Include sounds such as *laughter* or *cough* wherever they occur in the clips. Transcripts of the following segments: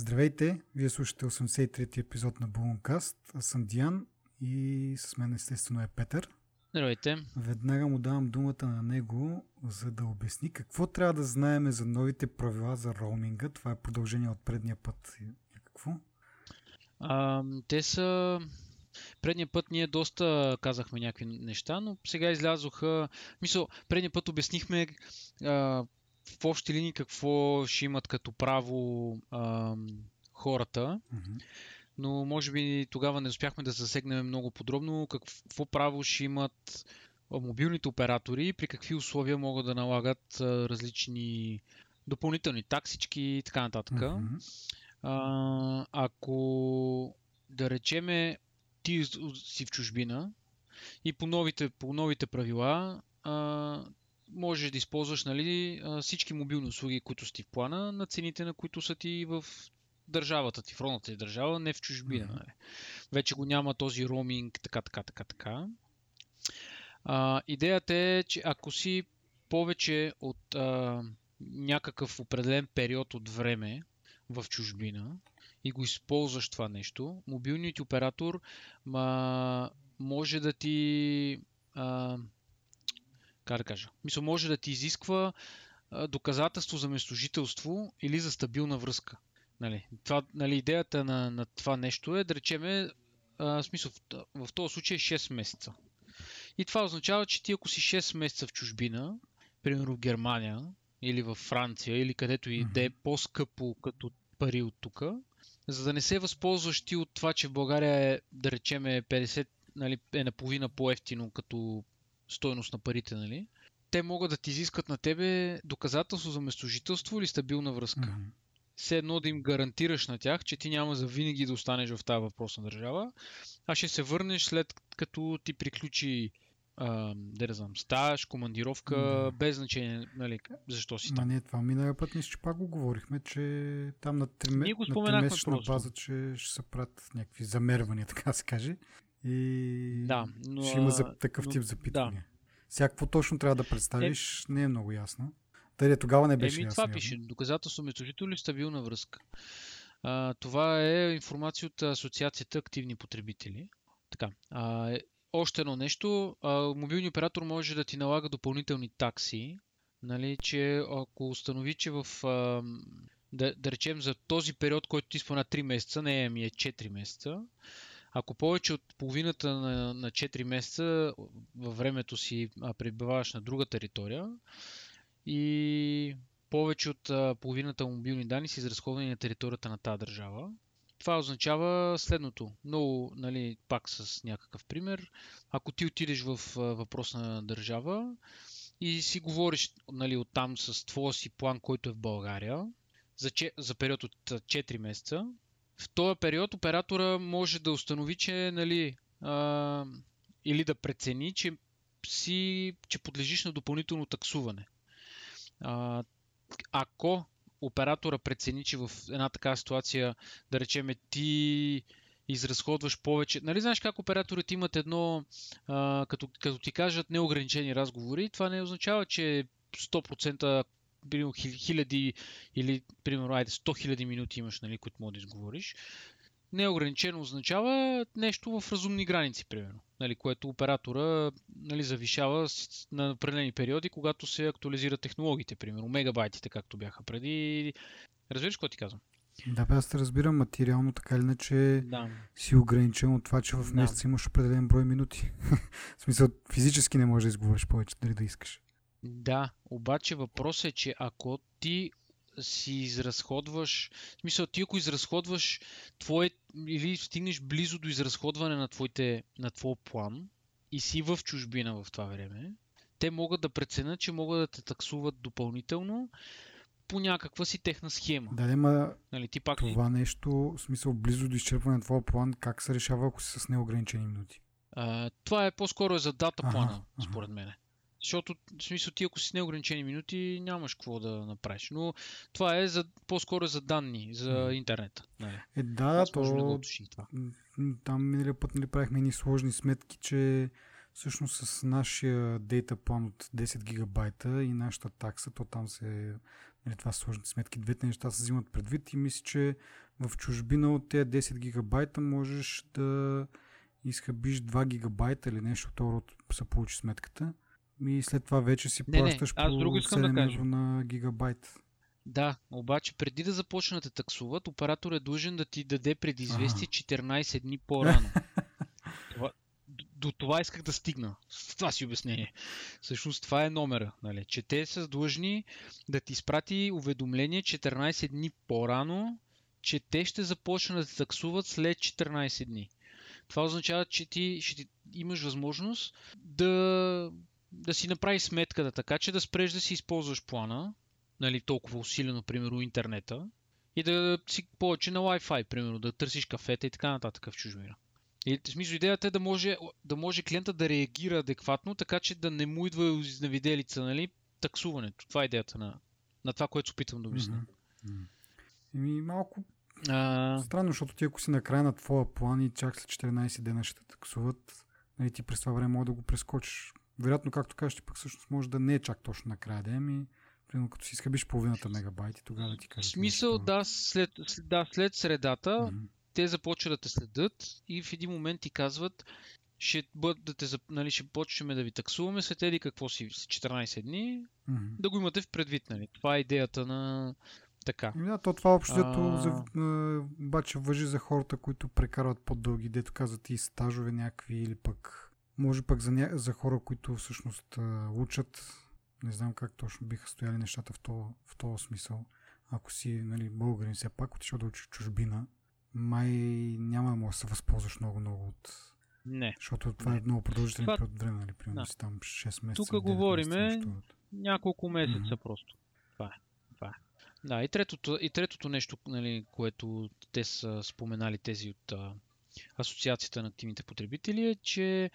Здравейте! Вие слушате 83-ти епизод на Булункаст. Аз съм Диан и с мен естествено е Петър. Здравейте! Веднага му давам думата на него, за да обясни какво трябва да знаем за новите правила за роуминга. Това е продължение от предния път. Какво? А, те са... Предния път ние доста казахме някакви неща, но сега излязоха... Мисъл, предния път обяснихме а, в общи линии какво ще имат като право а, хората, Mm-hmm. но може би тогава не успяхме да засегнем много подробно какво право ще имат мобилните оператори при какви условия могат да налагат а, различни допълнителни таксички и така нататък. Mm-hmm. А, ако да речеме ти си в чужбина и по новите, по новите правила а, можеш да използваш нали, всички мобилни услуги, които са ти в плана, на цените на които са ти в държавата ти, в родната ти държава, не в чужбина. Мгм. Нали. Вече го няма този роуминг, така, така, така, така. А, идеята е, че ако си повече от а, някакъв определен период от време в чужбина и го използваш това нещо, мобилният оператор ма, може да ти а, как да кажа, мисля, може да ти изисква доказателство за местожителство или за стабилна връзка. Нали, това, нали, идеята на, на това нещо е да речеме, а, смисъл, в, в този случай 6 месеца. И това означава, че ти ако си 6 месеца в чужбина, примерно в Германия или в Франция или където и да е по-скъпо като пари от тук, за да не се възползваш ти от това, че в България е, да речеме, 50, нали, е наполовина по-ефтино като стойност на парите, нали? Те могат да ти изискат на тебе доказателство за местожителство или стабилна връзка. Мгм. Все едно да им гарантираш на тях, че ти няма за винаги да останеш в тази въпросна държава, а ще се върнеш след като ти приключи а, да не знам, стаж, командировка, Да. без значение нали, защо си там. ние това миналия път мисля, че пак го говорихме, че там на, тримесечна база, че ще се правят някакви замервания, *laughs* така се каже. И Да, но, ще има за, такъв но- тип запитвания. Сега какво точно трябва да представиш, не е много ясно. Дали тогава не беше Еми, ясно. това пише. Доказателство местожителство или стабилна връзка. А, това е информация от Асоциацията Активни потребители. Така. А, е, още едно нещо. А, мобилният оператор може да ти налага допълнителни такси. Нали, че ако установи, че в. А, да, да речем за този период, който ти спомена 3 месеца, не ми е 4 месеца. Ако повече от половината на, на 4 месеца във времето си пребиваваш на друга територия, и повече от половината мобилни данни са изразходвани на територията на тази държава. Това означава следното. Много, нали, пак с някакъв пример, ако ти отидеш в въпросна държава и си говориш нали, оттам с твоя си план, който е в България, за, че, за период от а, 4 месеца, в този период оператора може да установи, че нали, а, или да прецени, че си, че подлежиш на допълнително таксуване. А, ако оператора прецени, че в една такава ситуация, да речеме, ти изразходваш повече. Нали знаеш как операторите имат едно, а, като, като ти кажат неограничени разговори, това не означава, че 100% примерно, хил- хиляди или примерно айде 100 хиляди минути имаш, нали, които можеш да изговориш. Неограничено означава нещо в разумни граници, примерно, нали, което оператора нали, завишава на определени периоди, когато се актуализират технологиите, примерно мегабайтите, както бяха преди. Разбираш какво ти казвам? Да, бе, аз те разбирам материално, така или иначе Да. си ограничен от това, че в Да. месец имаш определен брой минути. *laughs* в смисъл, физически не можеш да изговориш повече, дали да искаш. Да, обаче въпросът е, че ако ти си изразходваш, в смисъл ти ако изразходваш твое, или стигнеш близо до изразходване на, твоите, на твой план и си в чужбина в това време, те могат да преценят, че могат да те таксуват допълнително по някаква си техна схема. Да, ма Нали, ти пак това нещо, в смисъл близо до изчерпване на твоя план, как се решава, ако си с неограничени минути? А, това е по-скоро е за дата плана, според мен. Защото, в смисъл, ти ако си с неограничени минути, нямаш какво да направиш. Но това е за, по-скоро за данни, за интернета. Нали. Е, да, Аз би не го то уточних това. там миналия път нали, правихме едни сложни сметки, че всъщност с нашия дейта план от 10 гигабайта и нашата такса, то там се нали, това са сложните сметки, двете неща се взимат предвид и мисля, че в чужбина от тези 10 гигабайта можеш да изхъбиш 2 гигабайта или нещо второ се получи сметката. И след това вече си Не, не, плащаш аз по друго искам да 7 кажа. евро на гигабайт. Да, обаче преди да започне да те таксуват, оператор е длъжен да ти даде предизвестие 14 дни *laughs* по-рано. това, до, до това исках да стигна. С това си обяснение. Всъщност това е номера, нали? че те са длъжни да ти изпрати уведомление 14 дни по-рано, че те ще започнат да те таксуват след 14 дни. Това означава, че ти ще ти имаш възможност да, да си направиш сметката така, че да спреш да си използваш плана, нали, толкова усилено, примерно, интернета, и да си повече на Wi-Fi, примерно, да търсиш кафета и така нататък в чужбина. И в смисъл идеята е да може, да може клиента да реагира адекватно, така че да не му идва изневиделица, нали, таксуването. Това е идеята на, на това, което се опитвам да обясня. Мгм. Мгм. Еми, малко А, странно, защото ти ако си на края на твоя план и чак след 14 дена ще те таксуват, нали, ти през това време може да го прескочиш. Вероятно, както кажеш, пък всъщност може да не е чак точно на края да ами, примерно като си изхъбиш половината мегабайти, тогава да ти в кажеш. смисъл, да след, да, след средата, Мгм. те започват да те следят и в един момент ти казват, ще, бъд, да те, нали, ще почнем да ви таксуваме след еди какво си, след 14 дни, Мгм. да го имате в предвид. Нали. Това е идеята на така. Еми Да, то това общо взето А. за, а, обаче въжи за хората, които прекарват по-дълги, дето казват и стажове някакви или пък може пък за, ня... за хора, които всъщност учат. Не знам как точно биха стояли нещата в този в този смисъл. Ако си нали, българин, все пак отишъл да учи в чужбина, май няма да можеш да се възползваш много-много от... Не. Защото това е Не. много продължителен Това- период от време, нали? Примерно Да. си там 6 месеца. Тук 9 говориме месеца, Няколко месеца Мгм. просто. Това е. Това е. Да, и третото, и третото нещо, нали, което те са споменали тези от Асоциацията на активните потребители е, че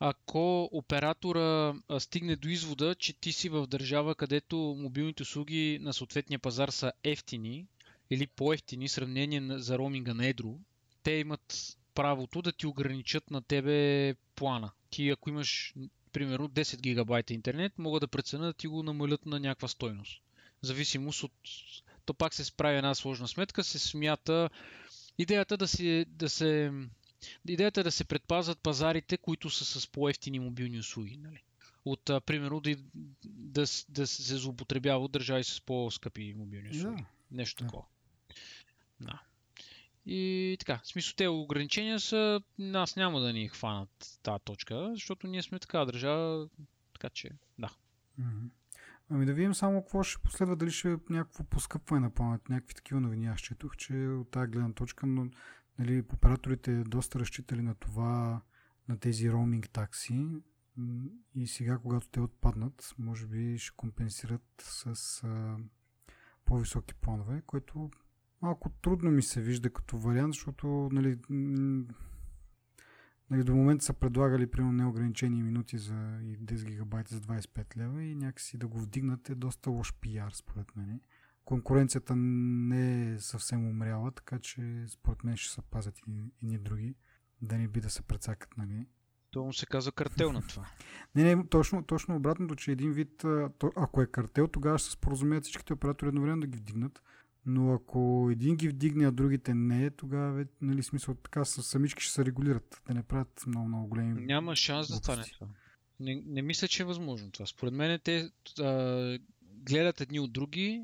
ако оператора стигне до извода, че ти си в държава, където мобилните услуги на съответния пазар са ефтини или по-ефтини сравнение за роуминга на едро, те имат правото да ти ограничат на тебе плана. Ти ако имаш примерно 10 гигабайта интернет, могат да преценят да ти го намалят на някаква стойност. Зависимост от... То пак се справи една сложна сметка, се смята идеята да се, да се Идеята е да се предпазват пазарите, които са с по-ефтини мобилни услуги. Нали? От, а, примерно, да, да, да се злоупотребява от държави с по-скъпи мобилни услуги. Да. Нещо такова. Да. И така, в смисъл те ограничения са, нас няма да ни хванат тази точка, защото ние сме такава държава, така че, да. Мгм. Ами да видим само какво ще последва, дали ще е някакво поскъпване на планът, някакви такива новини. Аз четох, че от тази гледна точка, но нали, операторите доста разчитали на това, на тези роуминг такси и сега, когато те отпаднат, може би ще компенсират с а, по-високи планове, което малко трудно ми се вижда като вариант, защото нали, Нали, до момента са предлагали примерно неограничени минути за и 10 гигабайта за 25 лева и някакси да го вдигнат е доста лош пиар според мен. Конкуренцията не е съвсем умряла, така че според мен ще се пазят и, и ни други, да не би да се прецакат, нали? То му се казва картел на това. *laughs* Не, не, точно, точно обратното, че един вид, ако е картел, тогава ще се споразумеят всичките оператори едновременно да ги вдигнат. Но ако един ги вдигне, а другите не, тогава, нали, смисъл така, самички ще се регулират, да не правят много, много големи Няма шанс да стане това. Не, не мисля, че е възможно това. Според мен те а, гледат едни от други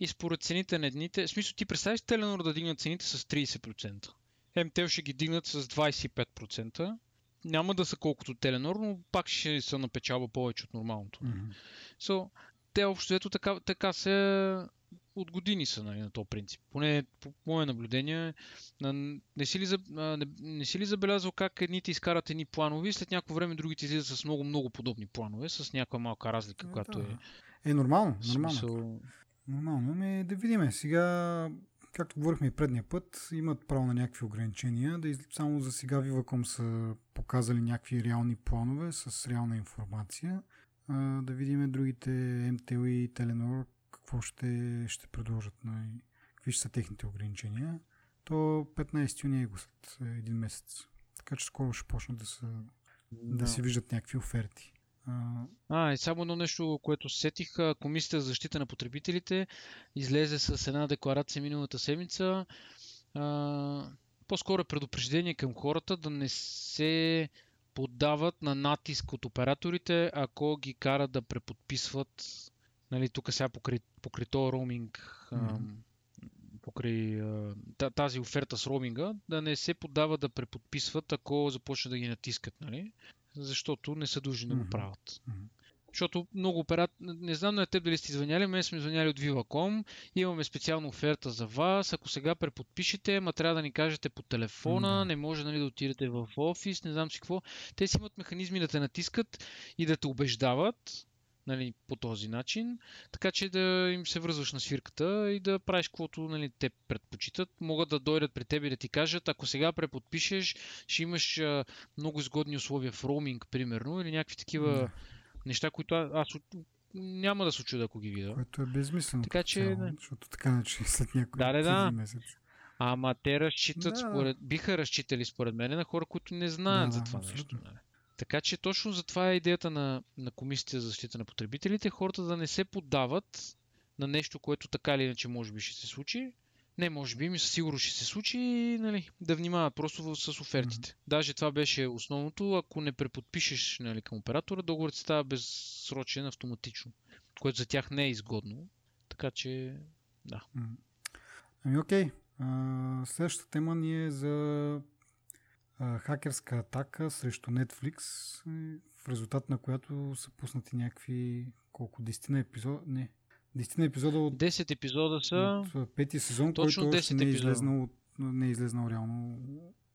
и според цените на едните... В смисъл, ти представиш Теленор да дигнат цените с 30%. МТЛ ще ги дигнат с 25%. Няма да са колкото Теленор, но пак ще са на печалба повече от нормалното. Мгм. So, те общо ето така, така се от години са нали, на този принцип. Поне по мое наблюдение. На- Не си, ли, не, не си ли забелязал как едните изкарат едни планове след някакво време другите излизат с много, много подобни планове, с някаква малка разлика, Е, която да. е Е, нормално, смисъл... Нормално, ами да видим. Сега, както говорихме и предния път, имат право на някакви ограничения. Да из... Само за сега Viva.com са показали някакви реални планове с реална информация. А, да видим другите MTL и Telenor какво ще, ще предложат. Нали? Какви ще са техните ограничения. То 15 юни е го след един месец. Така че скоро ще почнат да, са, да. Да. се виждат някакви оферти. А, А, и само едно нещо, което се сетих. Комисията за защита на потребителите излезе с една декларация миналата седмица, а, по-скоро е предупреждение към хората да не се поддават на натиск от операторите, ако ги карат да преподписват нали, тук сега покрай, покрай този роуминг, mm-hmm. покрай тази оферта с роуминга, да не се поддава да преподписват, ако започнат да ги натискат, нали? Защото не са дължни да го правят. Mm-hmm. Защото много оператори, не знам на теб дали сте извъняли, ме сме извъняли от Viva.com, имаме специална оферта за вас, ако сега преподпишете, ма трябва да ни кажете по телефона, mm-hmm. не може нали, да отидете в офис, не знам си какво. Те си имат механизми да те натискат и да те убеждават, нали, по този начин, така че да им се връзваш на свирката и да правиш каквото нали, те предпочитат. Могат да дойдат при теб и да ти кажат, ако сега преподпишеш, ще имаш а, много изгодни условия в роуминг, примерно, или някакви такива mm. неща, които аз, аз няма да се чуда, ако ги видя. Което е безмислено. Така че. Цяло, защото така начи след някой да, да, да. месец. Ама те разчитат, да. според, биха разчитали според мен на хора, които не знаят да, за това абсолютно. нещо. Нали? Така че точно за това е идеята на, на Комисията за защита на потребителите, хората да не се поддават на нещо, което така или иначе може би ще се случи. Не, може би, ми със сигурност ще се случи и нали, да внимават просто с офертите. Mm-hmm. Даже това беше основното. Ако не преподпишеш нали, към оператора, договорът става безсрочен автоматично, което за тях не е изгодно. Така че, да. Mm-hmm. Ами окей. А, следващата тема ни е за а, хакерска атака срещу Netflix, в резултат на която са пуснати някакви колко, 10 на епизода, не, 10 на епизода от 10 епизода са от пети сезон, Точно който още не е, излезнал, не е излезнал реално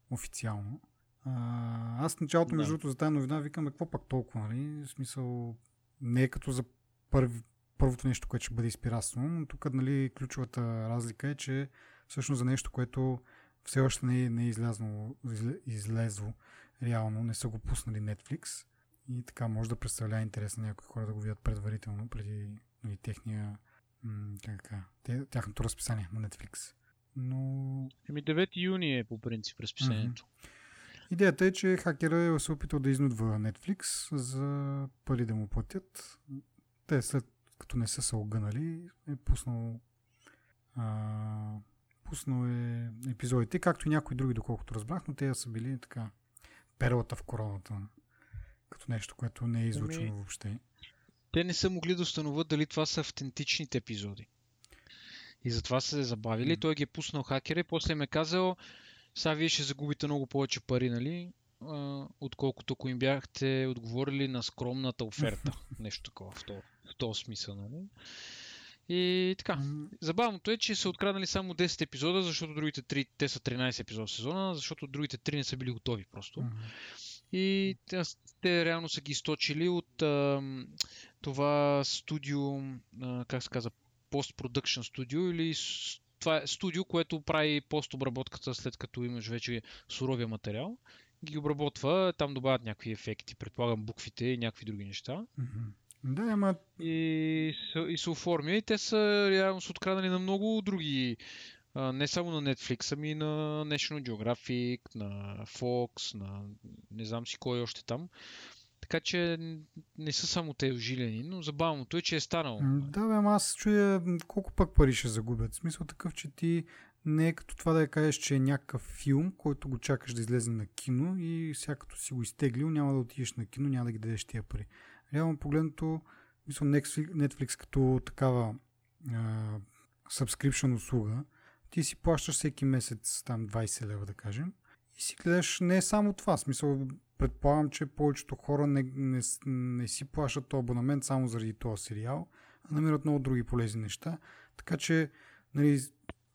официално. А, аз началото, да. между другото, за тази новина викам, какво пак толкова, нали? В смисъл, не е като за първи, първото нещо, което ще бъде изпираствано, но тук, нали, ключовата разлика е, че всъщност за нещо, което все още не е, не е излязло, излезло реално, не са го пуснали Netflix и така може да представлява интерес на някои хора да го видят предварително преди нали, техния м- как, тяхното разписание на Netflix. Но... Еми 9 юни е по принцип разписанието. Mm-hmm. Идеята е, че хакера е се опитал да изнудва Netflix за пари да му платят. Те след като не са се огънали, е пуснал а, Пуснал е епизодите, както и някои други, доколкото разбрах, но те са били така перлата в короната. Като нещо, което не е излучено ами, въобще. Те не са могли да установят дали това са автентичните епизоди. И затова са се забавили. Mm. Той ги е пуснал хакера и после им е казал, сега вие ще загубите много повече пари, нали? Отколкото ако им бяхте отговорили на скромната оферта. *laughs* Нещо такова в този, в този смисъл, нали? И така. Забавното е, че са откраднали само 10 епизода, защото другите 3, те са 13 епизода в сезона, защото другите 3 не са били готови просто. Mm-hmm. И те, те реално са ги източили от а, това студио, а, как се казва, постпродъкшн студио или това е студио, което прави постобработката след като имаш вече суровия материал. Ги обработва, там добавят някакви ефекти, предполагам буквите и някакви други неща. Mm-hmm. Да, ама... И, и се оформя. И те са реално са откраднали на много други не само на Netflix, ами на National Geographic, на Fox, на не знам си кой още там. Така че не са само те ожилени, но забавното е, че е станало. Да, бе, ама аз чуя колко пък пари ще загубят. В смисъл такъв, че ти не е като това да я кажеш, че е някакъв филм, който го чакаш да излезе на кино и сега като си го изтеглил, няма да отидеш на кино, няма да ги дадеш тия пари реално погледнато, мисля, Netflix като такава а, subscription услуга, ти си плащаш всеки месец там 20 лева, да кажем, и си гледаш не само това. Смисъл, предполагам, че повечето хора не, не, не си плащат абонамент само заради този сериал, а намират много други полезни неща. Така че, нали,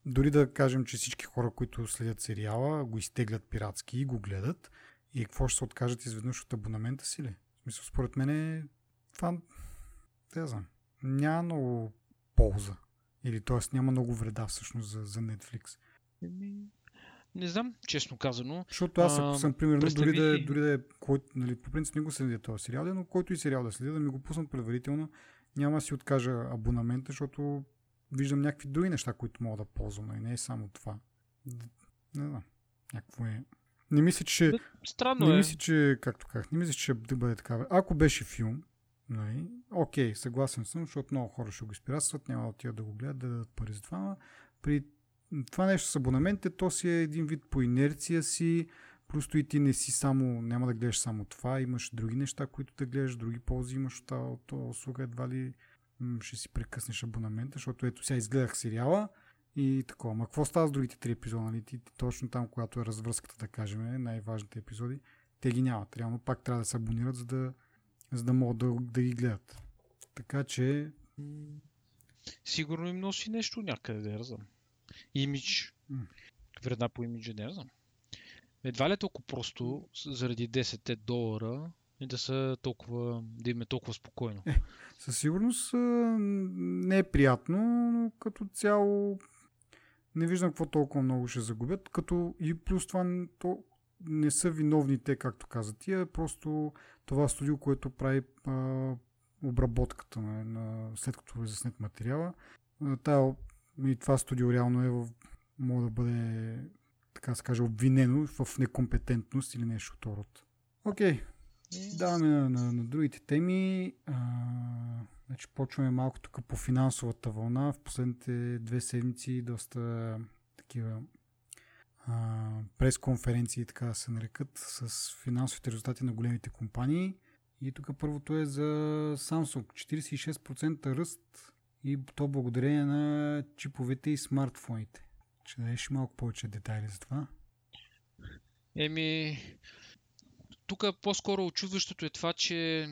дори да кажем, че всички хора, които следят сериала, го изтеглят пиратски и го гледат, и какво ще се откажат изведнъж от абонамента си ли? Мисля, според мен е това, не знам, няма много полза. Или т.е. няма много вреда всъщност за, за Netflix. Не знам, честно казано. Защото аз ако съм, примерно, представи... дори да, е, дори да е, който, нали, по принцип не го следя този сериал, но който и сериал да следя, да ми го пуснат предварително, няма да си откажа абонамента, защото виждам някакви други неща, които мога да ползвам. И нали, не е само това. Не знам. Някакво е не мисля, че... Странно не е. мисля, че, както казах, не мисля, че ще бъде такава. Ако беше филм, нали, окей, съгласен съм, защото много хора ще го изпирасват, няма да отидат да го гледат, да дадат пари за това. При това нещо с абонаментите, то си е един вид по инерция си, просто и ти не си само, няма да гледаш само това, имаш други неща, които да гледаш, други ползи имаш от тази услуга, едва ли ще си прекъснеш абонамента, защото ето сега изгледах сериала и такова. Ма какво става с другите три епизода? Нали? Ти, точно там, когато е развръзката, да кажем, най-важните епизоди, те ги нямат. Реално пак трябва да се абонират, за да, за да могат да, да ги гледат. Така че... Сигурно им носи нещо някъде, да знам. Имидж. Вреда по имиджа, не знам. Едва ли е толкова просто заради 10 долара и да са толкова, да им е толкова спокойно. Е, със сигурност не е приятно, но като цяло не виждам какво толкова много ще загубят, като и плюс това то не са виновни те, както каза ти, е просто това студио, което прави а, обработката на, на, след като е заснет материала. Тая, и това студио реално е в, може да бъде така се каже, обвинено в некомпетентност или нещо от род. Окей, okay. даваме на, на, на другите теми. А, значи почваме малко тук по финансовата вълна. В последните две седмици доста такива а, пресконференции, така да се нарекат, с финансовите резултати на големите компании. И тук първото е за Samsung. 46% ръст и то благодарение на чиповете и смартфоните. Ще дадеш малко повече детайли за това? Еми, тук по-скоро очудващото е това, че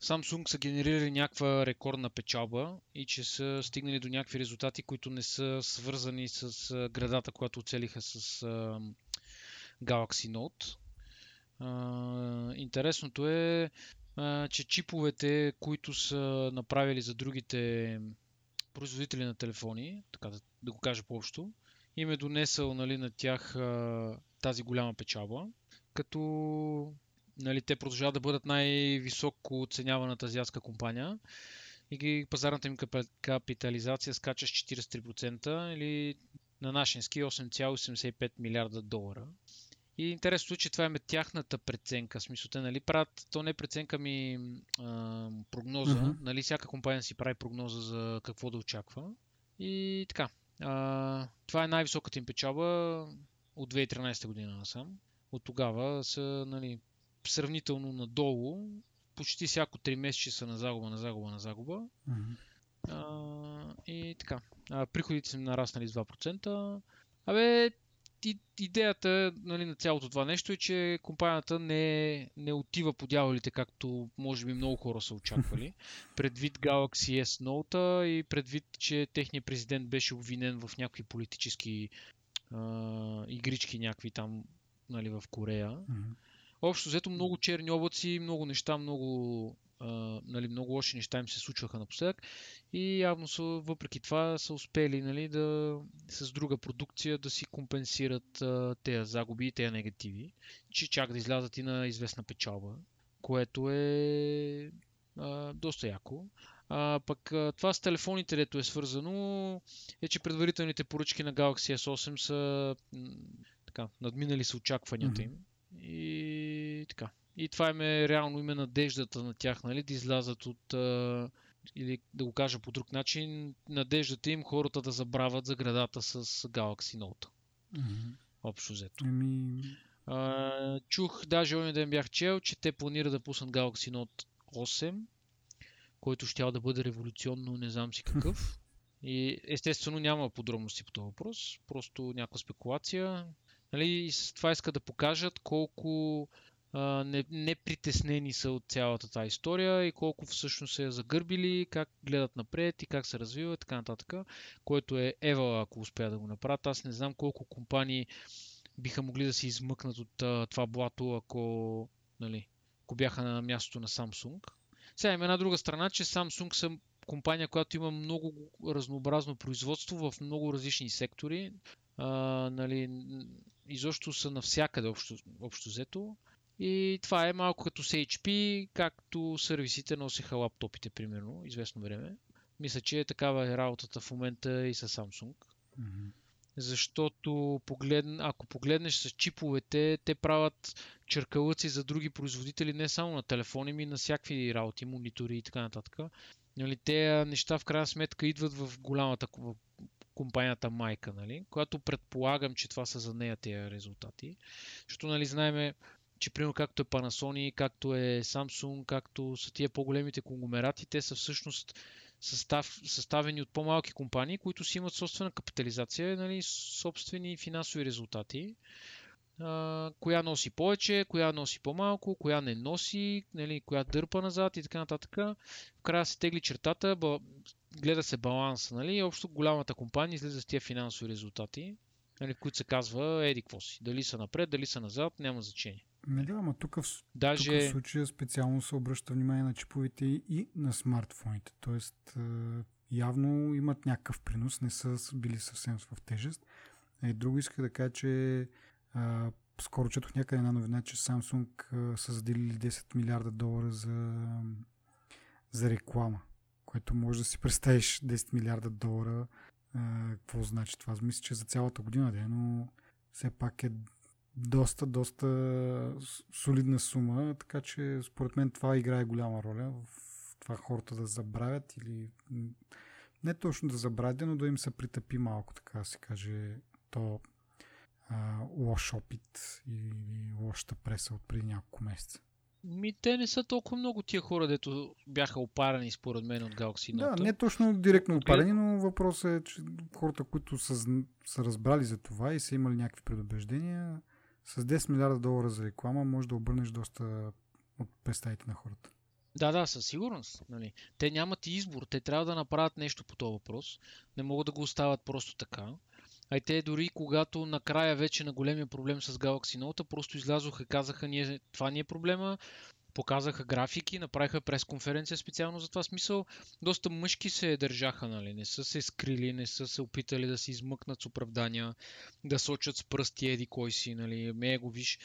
Samsung са генерирали някаква рекордна печалба и че са стигнали до някакви резултати, които не са свързани с градата, която оцелиха с Galaxy Note. интересното е, че чиповете, които са направили за другите производители на телефони, така да, да го кажа по-общо, им е донесъл нали, на тях тази голяма печалба, като нали, те продължават да бъдат най-високо оценяваната азиатска компания и ги, пазарната им капитализация скача с 43% или на нашински 8,85 милиарда долара. И интересното е, че това е тяхната преценка. В смисъл, те нали, правят, то не е преценка ми а, прогноза. Uh-huh. Нали, всяка компания си прави прогноза за какво да очаква. И така. А, това е най-високата им печалба от 2013 година насам. От тогава са нали, сравнително надолу. Почти всяко 3 месеца са на загуба, на загуба, на загуба. Mm-hmm. А, и така. А, приходите са нараснали с 2%. Абе, идеята нали, на цялото това нещо е, че компанията не, не отива по дяволите, както може би много хора са очаквали. *laughs* Предвид Galaxy S Note и предвид, че техният президент беше обвинен в някакви политически а, игрички някакви там нали, в Корея. Mm-hmm. Общо взето много черни облаци, много неща, много Uh, нали, много лоши неща им се случваха напоследък и явно са, въпреки това са успели нали, да с друга продукция да си компенсират uh, тези загуби и тези негативи, че чак да излязат и на известна печалба, което е uh, доста яко. А, пък а, това с телефоните, дето е свързано, е, че предварителните поръчки на Galaxy S8 са така, надминали са очакванията им. И така. И това им е реално име надеждата на тях, нали, да излязат от, а, или да го кажа по друг начин, надеждата им хората да забравят за градата с Galaxy Note. Mm-hmm. Общо взето. Ами... А, чух, даже онен ден бях чел, че те планират да пуснат Galaxy Note 8, който ще да бъде революционно, не знам си какъв. *laughs* И естествено няма подробности по този въпрос, просто някаква спекулация. Нали, и с това иска да покажат колко непритеснени не са от цялата тази история и колко всъщност се е загърбили, как гледат напред и как се развива и така нататък, което е Ева, ако успея да го направят. Аз не знам колко компании биха могли да се измъкнат от а, това блато, ако, нали, ако бяха на мястото на Samsung. Сега има една друга страна, че Samsung са компания, която има много разнообразно производство в много различни сектори. А, нали, изобщо са навсякъде общо, общо взето. И това е малко като HP, както сервисите носиха лаптопите, примерно, известно време. Мисля, че е такава е работата в момента и с Samsung. Mm-hmm. Защото поглед... ако погледнеш с чиповете, те правят черкалъци за други производители, не само на телефони, ми на всякакви работи, монитори и така нататък. Нали, те неща в крайна сметка идват в голямата, в компанията майка, нали, която предполагам, че това са за нея тези резултати. Защото, нали, знаеме, че примерно както е Panasonic, както е Samsung, както са тия по-големите конгломерати, те са всъщност състав, съставени от по-малки компании, които си имат собствена капитализация, нали, собствени финансови резултати. А, коя носи повече, коя носи по-малко, коя не носи, нали, коя дърпа назад и така нататък. В края се тегли чертата, гледа се баланса, нали, и общо голямата компания излиза с тия финансови резултати, нали, които се казва еди какво си. Дали са напред, дали са назад, няма значение. Не да, ама тук в, Даже... тук в случая специално се обръща внимание на чиповете и на смартфоните. Тоест, явно имат някакъв принос, не са били съвсем в тежест. И друго иска да кажа, че а, скоро четох някъде една новина, че Samsung а, са заделили 10 милиарда долара за, за реклама, което може да си представиш 10 милиарда долара. А, какво значи това? Мисля, че за цялата година да е, но все пак е доста, доста солидна сума, така че според мен това играе голяма роля в това хората да забравят или не точно да забравят, но да им се притъпи малко, така да се каже, то а, лош опит или лошата преса от преди няколко месеца. Ми, те не са толкова много тия хора, дето бяха опарени според мен от Galaxy Note. Да, не точно директно опарени, но въпросът е, че хората, които са, са разбрали за това и са имали някакви предубеждения, с 10 милиарда долара за реклама може да обърнеш доста от представите на хората. Да, да, със сигурност. Нали. Те нямат избор. Те трябва да направят нещо по този въпрос. Не могат да го оставят просто така. А те дори когато накрая вече на големия проблем с Galaxy Note, просто излязоха и казаха, ние, това ни е проблема, показаха графики, направиха пресконференция специално за това смисъл. Доста мъжки се държаха, нали? не са се скрили, не са се опитали да се измъкнат с оправдания, да сочат с пръсти еди кой си, нали? Ме го виж,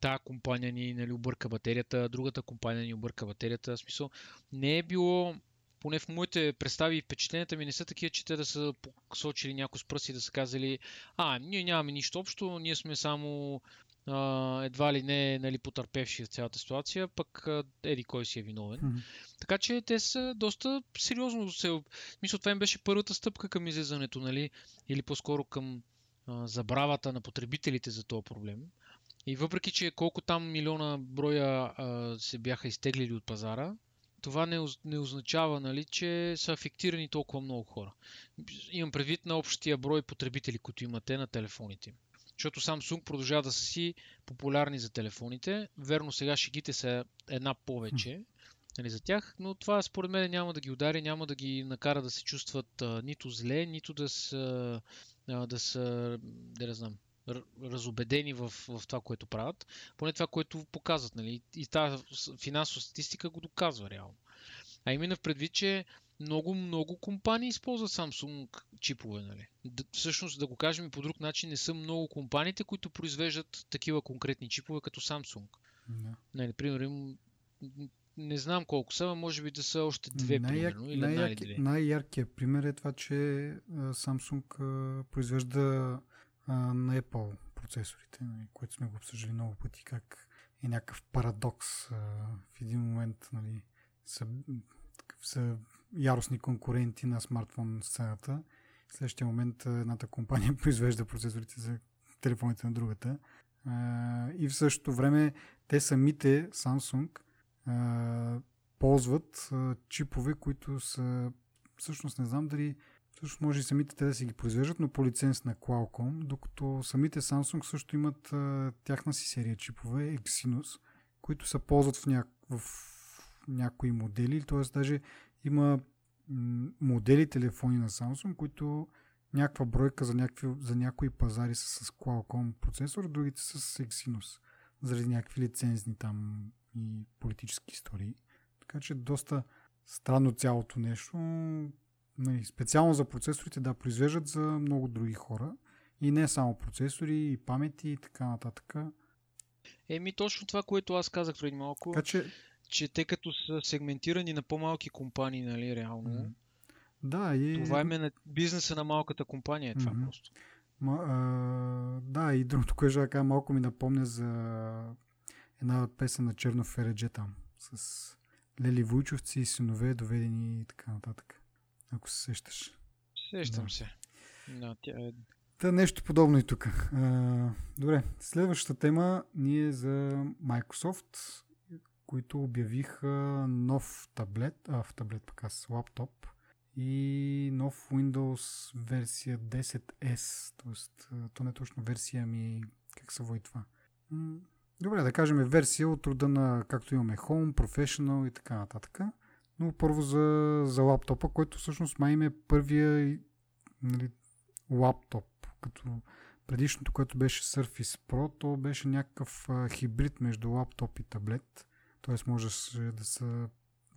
тая компания ни нали, обърка батерията, другата компания ни обърка батерията. В смисъл, не е било поне в моите представи и впечатленията ми не са такива, че те да са посочили някой с пръсти и да са казали, а, ние нямаме нищо общо, ние сме само а, едва ли не нали, потърпевши в цялата ситуация, пък еди кой си е виновен. Mm-hmm. Така че те са доста сериозно се... Мисля, това им беше първата стъпка към излизането, нали, или по-скоро към а, забравата на потребителите за този проблем. И въпреки, че колко там милиона броя а, се бяха изтеглили от пазара, това не, не означава, нали, че са афектирани толкова много хора. Имам предвид на общия брой потребители, които имате на телефоните. Защото Samsung продължава да са си популярни за телефоните. Верно, сега шегите са една повече нали, за тях, но това според мен няма да ги удари, няма да ги накара да се чувстват а, нито зле, нито да са, а, да са, да знам, разобедени в, в това, което правят. Поне това, което показват. Нали? И тази финансова статистика го доказва реално. А именно в предвид, че много, много компании използват Samsung чипове. Нали? Да, всъщност, да го кажем и по друг начин, не са много компаниите, които произвеждат такива конкретни чипове като Samsung. Да. Нали, примерно, не знам колко са, може би да са още две, най-яр... примерно, или най-ярки... най-яркият пример е това, че Samsung произвежда на Apple процесорите, нали, което сме го обсъждали много пъти, как е някакъв парадокс в един момент нали, са, са яростни конкуренти на смартфон сцената. В следващия момент едната компания *laughs* произвежда процесорите за телефоните на другата. И в същото време те самите Samsung ползват чипове, които са всъщност не знам дали всъщност може и самите те да си ги произвеждат, но по лиценз на Qualcomm, докато самите Samsung също имат тяхна си серия чипове Exynos, които се ползват в, ня... в някои модели, т.е. даже има модели телефони на Samsung, които някаква бройка за, някакви, за някои пазари са с Qualcomm процесор, другите са с Exynos, заради някакви лицензни там и политически истории. Така че доста странно цялото нещо. Нали, специално за процесорите да произвеждат за много други хора. И не само процесори, и памети и така нататък. Еми точно това, което аз казах преди малко. Така, че че те като са сегментирани на по-малки компании, нали, реално. Mm-hmm. Да, и... Това е на бизнеса на малката компания, е това mm-hmm. просто. Ма, а, да, и другото, което ще кажа, малко ми напомня за една песен на Черно Фередже там, с Лели Войчовци, синове, доведени и така нататък. Ако се сещаш. Сещам да. се. Да, тя е... Та нещо подобно и тук. А, добре, следващата тема ни е за Microsoft, които обявиха нов таблет, а в таблет пък аз лаптоп и нов Windows версия 10S, т.е. то не е точно версия, ми как се води това? Добре, да кажем версия от рода на както имаме Home, Professional и така нататък. Но първо за, за лаптопа, който всъщност май е първия нали, лаптоп, като предишното, което беше Surface Pro, то беше някакъв хибрид между лаптоп и таблет. Т.е. може да се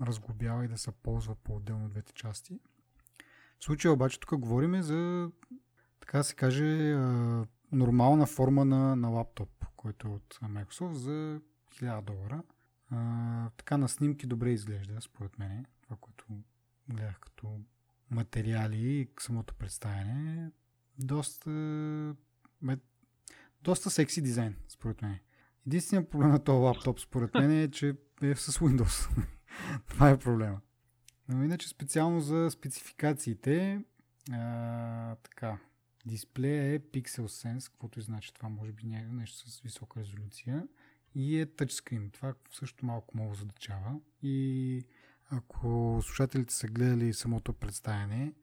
разглобява и да се ползва по-отделно двете части. В случая обаче тук говорим за, така се каже, нормална форма на, на лаптоп, който е от Microsoft за 1000 долара. Така на снимки добре изглежда, според мен. Това, което гледах като материали и самото представяне. Доста, бе, доста секси дизайн, според мен. Единственият проблем на този лаптоп, според мен, е, че е с Windows. *laughs* Това е проблема. Но иначе специално за спецификациите, а, така, дисплея е Pixel Sense, каквото и значи това, може би някакво нещо с висока резолюция и е тъчскрин. Това също малко много задачава. И ако слушателите са гледали самото представяне,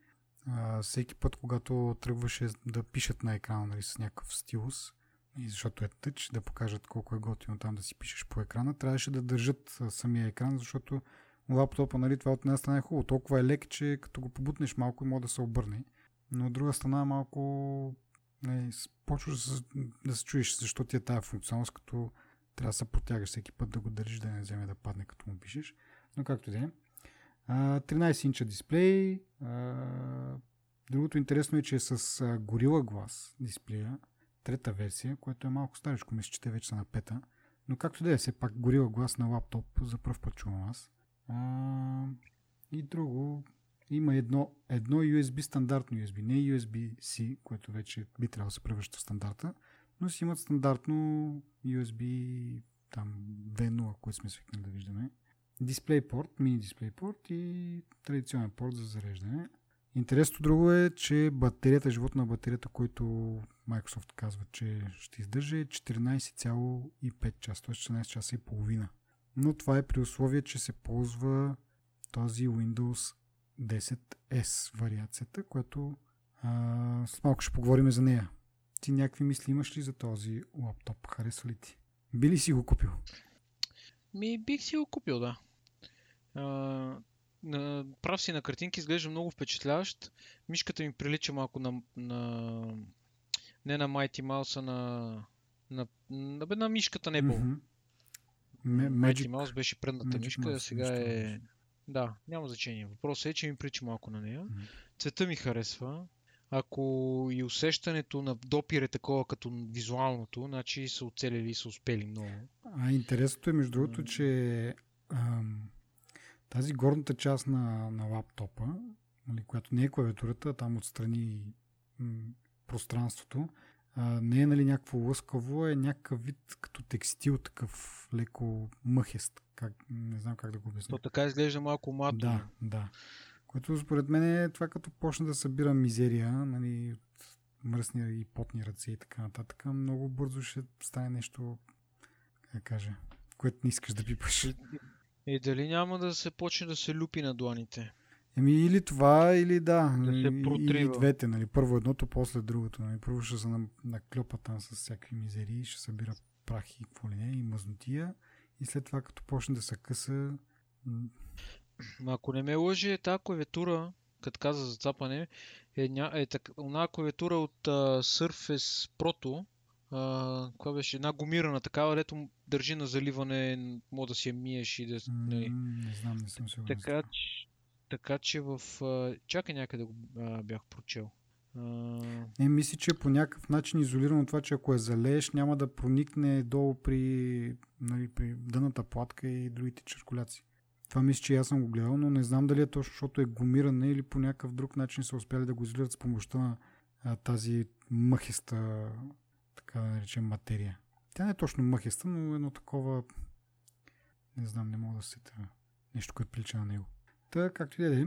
всеки път, когато тръгваше да пишат на екрана нали, с някакъв стилус, и защото е тъч, да покажат колко е готино там да си пишеш по екрана, трябваше да държат самия екран, защото лаптопа, нали, това от една страна е хубаво. Толкова е лек, че като го побутнеш малко и може да се обърне. Но от друга страна малко не, почваш да, да се чуеш защо ти е тази функционалност, като трябва да се протягаш всеки път да го държиш, да не вземе да падне като му пишеш. Но както да е. 13 инча дисплей. другото интересно е, че е с Gorilla Glass дисплея, трета версия, което е малко старичко, мисля, че те вече са на пета. Но както да е, все пак Gorilla Glass на лаптоп, за първ път чувам аз. И друго, има едно, едно USB стандартно USB, не USB-C, което вече би трябвало да се превръща в стандарта, но си имат стандартно USB там 2.0, което сме свикнали да виждаме. Дисплейпорт, мини дисплейпорт и традиционен порт за зареждане. Интересното друго е, че батерията, живот на батерията, който Microsoft казва, че ще издържа е 14,5 часа, т.е. 14 часа и половина. Но това е при условие, че се ползва този Windows 10S вариацията, което а, с малко ще поговорим за нея. Ти някакви мисли имаш ли за този лаптоп? Харесва ли ти? Би ли си го купил? Ми бих си го купил, да. А, на, прав си на картинки, изглежда много впечатляващ. Мишката ми прилича малко на, на не на Mighty Mouse, а на, на, на, на, на мишката не Mm-hmm. Mighty Mouse беше предната Magic мишка, Mouse, сега е... Да, няма значение. Въпросът е, че ми прича малко на нея. Mm-hmm. Цвета ми харесва. Ако и усещането на допир е такова като визуалното, значи са оцелили и са успели много. А интересното е между другото, че ам, тази горната част на, на лаптопа, нали, която не е клавиатурата, там отстрани м- пространството, а, не е нали, някакво лъскаво, е някакъв вид като текстил, такъв леко мъхест. Как, не знам как да го обясня. То така изглежда малко мато. Да, да. Което според мен е това като почна да събира мизерия, нали, от мръсни и потни ръце и така нататък, много бързо ще стане нещо, как да кажа, което не искаш да пипаш. И, и дали няма да се почне да се люпи на дланите? Еми или това, или да. да или, или двете, нали. Първо едното, после другото. Нали. Първо ще се наклепа там с всякакви мизерии, ще събира прахи и какво ли не, и мазнотия. И след това, като почне да се къса, ако не ме лъжи, тази клавиатура, като каза за цапане, е, ня... е так... една клавиатура от uh, Surface Pro, uh, беше една гумирана такава, дето държи на заливане, мога да си я миеш и да... Mm, не знам, не съм сигурен. Така, че, така че в... Uh, чакай някъде го uh, бях прочел. Uh... Не, мисля, че по някакъв начин изолирано това, че ако я залееш, няма да проникне долу при, нали, при дъната платка и другите черкуляции. Това мисля, че аз съм го гледал, но не знам дали е точно, защото е гумиране или по някакъв друг начин са успяли да го изолират с помощта на а, тази мъхиста, така да наречем, материя. Тя не е точно мъхиста, но едно такова, не знам, не мога да се нещо, което прилича на него. Та, както и да е.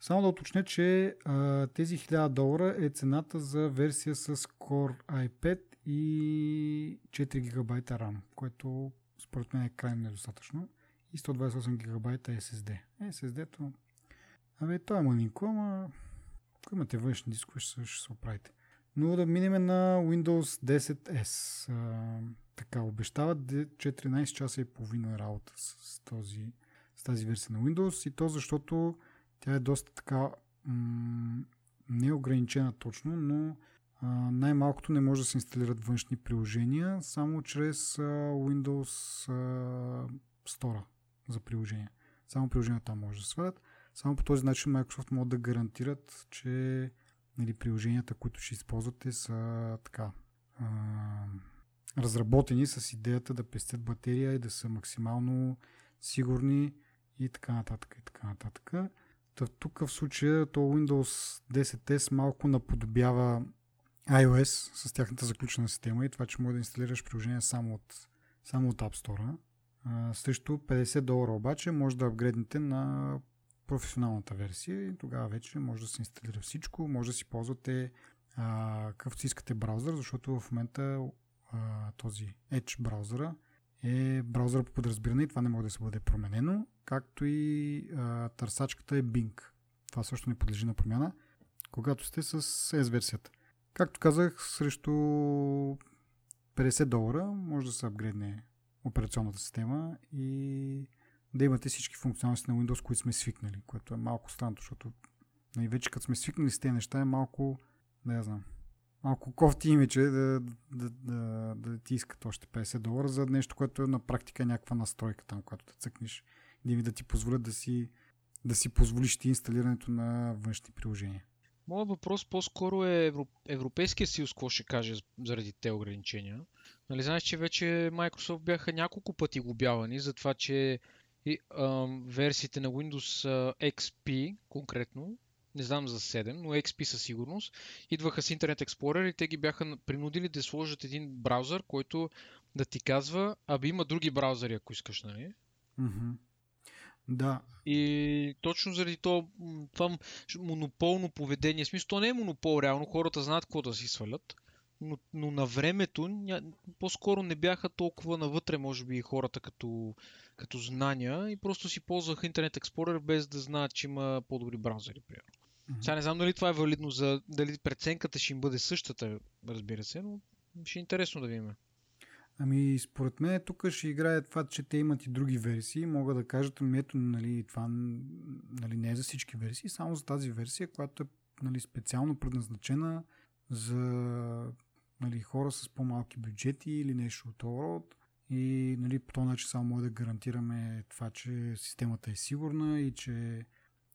Само да уточня, че а, тези 1000 долара е цената за версия с Core i5 и 4 ГБ RAM, което според мен е крайно недостатъчно. И 128 ГБ SSD. SSD-то... Абе, то е манинко, ама ако имате външни дискове, ще, ще се оправите. Но да минем на Windows 10S. А, така, обещават 14 часа и половина работа с, този, с тази версия на Windows и то защото тя е доста така м- неограничена точно, но а, най-малкото не може да се инсталират външни приложения, само чрез а, Windows а, Store за приложения. Само приложения там може да свалят. Само по този начин Microsoft могат да гарантират, че нали, приложенията, които ще използвате са така а, разработени с идеята да пестят батерия и да са максимално сигурни и така нататък и така нататък. Та тук в случая то Windows 10S малко наподобява iOS с тяхната заключена система и това, че може да инсталираш приложение само от, само от App Store. Срещу 50 долара обаче може да апгрейднете на професионалната версия и тогава вече може да се инсталира всичко, може да си ползвате а, какъвто си искате браузър, защото в момента този Edge браузъра е браузър по подразбиране и това не може да се бъде променено, както и а, търсачката е Bing. Това също не подлежи на промяна, когато сте с S версията. Както казах, срещу 50 долара може да се апгрейдне операционната система и да имате всички функционалности на Windows, които сме свикнали, което е малко странно, защото нали, вече като сме свикнали с тези неща е малко, да я знам, малко кофти имече да, да, да, да ти искат още 50 долара за нещо, което е на практика някаква настройка там, когато да цъкнеш, да, да ти позволят да си, да си позволиш ти инсталирането на външни приложения. Моят въпрос по-скоро е Европейския съюз, какво ще каже заради те ограничения. Нали знаеш, че вече Microsoft бяха няколко пъти глобявани за това, че и, а, версиите на Windows XP конкретно, не знам за 7, но XP със сигурност, идваха с Internet Explorer и те ги бяха принудили да сложат един браузър, който да ти казва, аби има други браузъри, ако искаш, нали? Mm-hmm. Да. И точно заради това, това монополно поведение, смисъл, то не е монопол реално, хората знаят какво да си свалят, но, но на времето ня... по-скоро не бяха толкова навътре, може би, хората като, като знания и просто си ползваха Internet Explorer без да знаят, че има по-добри браузъри, примерно. Mm-hmm. Сега не знам дали това е валидно за дали преценката ще им бъде същата, разбира се, но ще е интересно да видим. Ами, според мен тук ще играе това, че те имат и други версии. Мога да кажат, ами ето, нали, това нали, не е за всички версии, само за тази версия, която е нали, специално предназначена за нали, хора с по-малки бюджети или нещо от този род. И нали, по този начин само може да гарантираме това, че системата е сигурна и че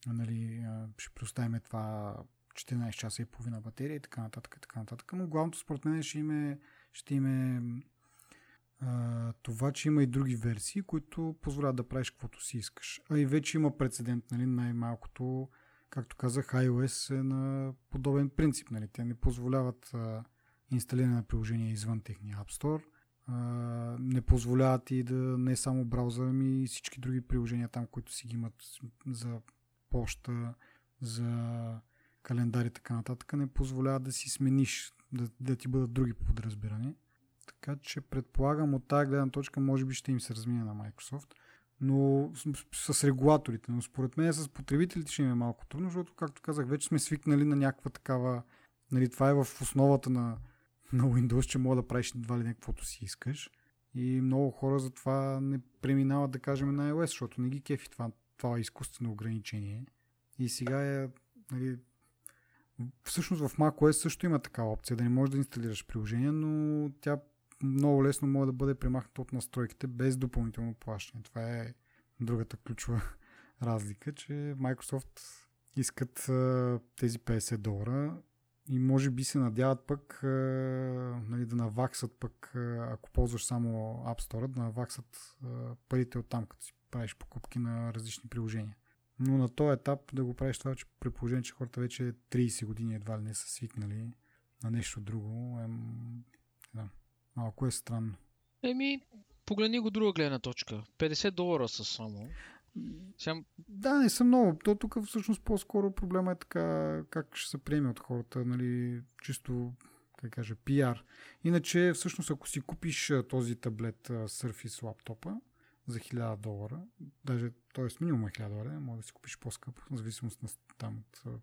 нали, ще предоставим това 14 часа и половина батерия и така нататък. И така нататък. Но главното според мен ще има, ще има това, че има и други версии, които позволяват да правиш каквото си искаш. А и вече има прецедент, нали, най-малкото, както казах, iOS е на подобен принцип. Нали. Те не позволяват а, инсталиране на приложения извън техния App Store. Не позволяват и да не само браузъра, ми и всички други приложения там, които си ги имат за почта, за календари и така нататък, не позволяват да си смениш, да, да ти бъдат други подразбирани. Така че предполагам от тази гледна точка може би ще им се размине на Microsoft. Но с, с регулаторите. Но според мен с потребителите ще им е малко трудно, защото, както казах, вече сме свикнали на някаква такава... Нали, това е в основата на, на Windows, че мога да правиш едва ли каквото си искаш. И много хора затова не преминават, да кажем, на iOS, защото не ги кефи това, това изкуствено ограничение. И сега е, нали, всъщност в macOS също има такава опция, да не можеш да инсталираш приложение, но тя много лесно може да бъде премахната от настройките без допълнително плащане. Това е другата ключова *laughs* разлика, че Microsoft искат тези 50 долара и може би се надяват пък нали, да наваксат пък, ако ползваш само App Store, да наваксат парите от там, като си правиш покупки на различни приложения. Но на този етап да го правиш това, че при положение, че хората вече 30 години едва ли не са свикнали на нещо друго, е, да, малко е странно. Еми, погледни го друга гледна точка. 50 долара са само. Сега... Да, не са много. То тук всъщност по-скоро проблема е така как ще се приеме от хората, нали, чисто как кажа, пиар. Иначе, всъщност, ако си купиш този таблет Surface лаптопа за 1000 долара, даже, т.е. минимум 1000 долара, може да си купиш по-скъп, в зависимост на там от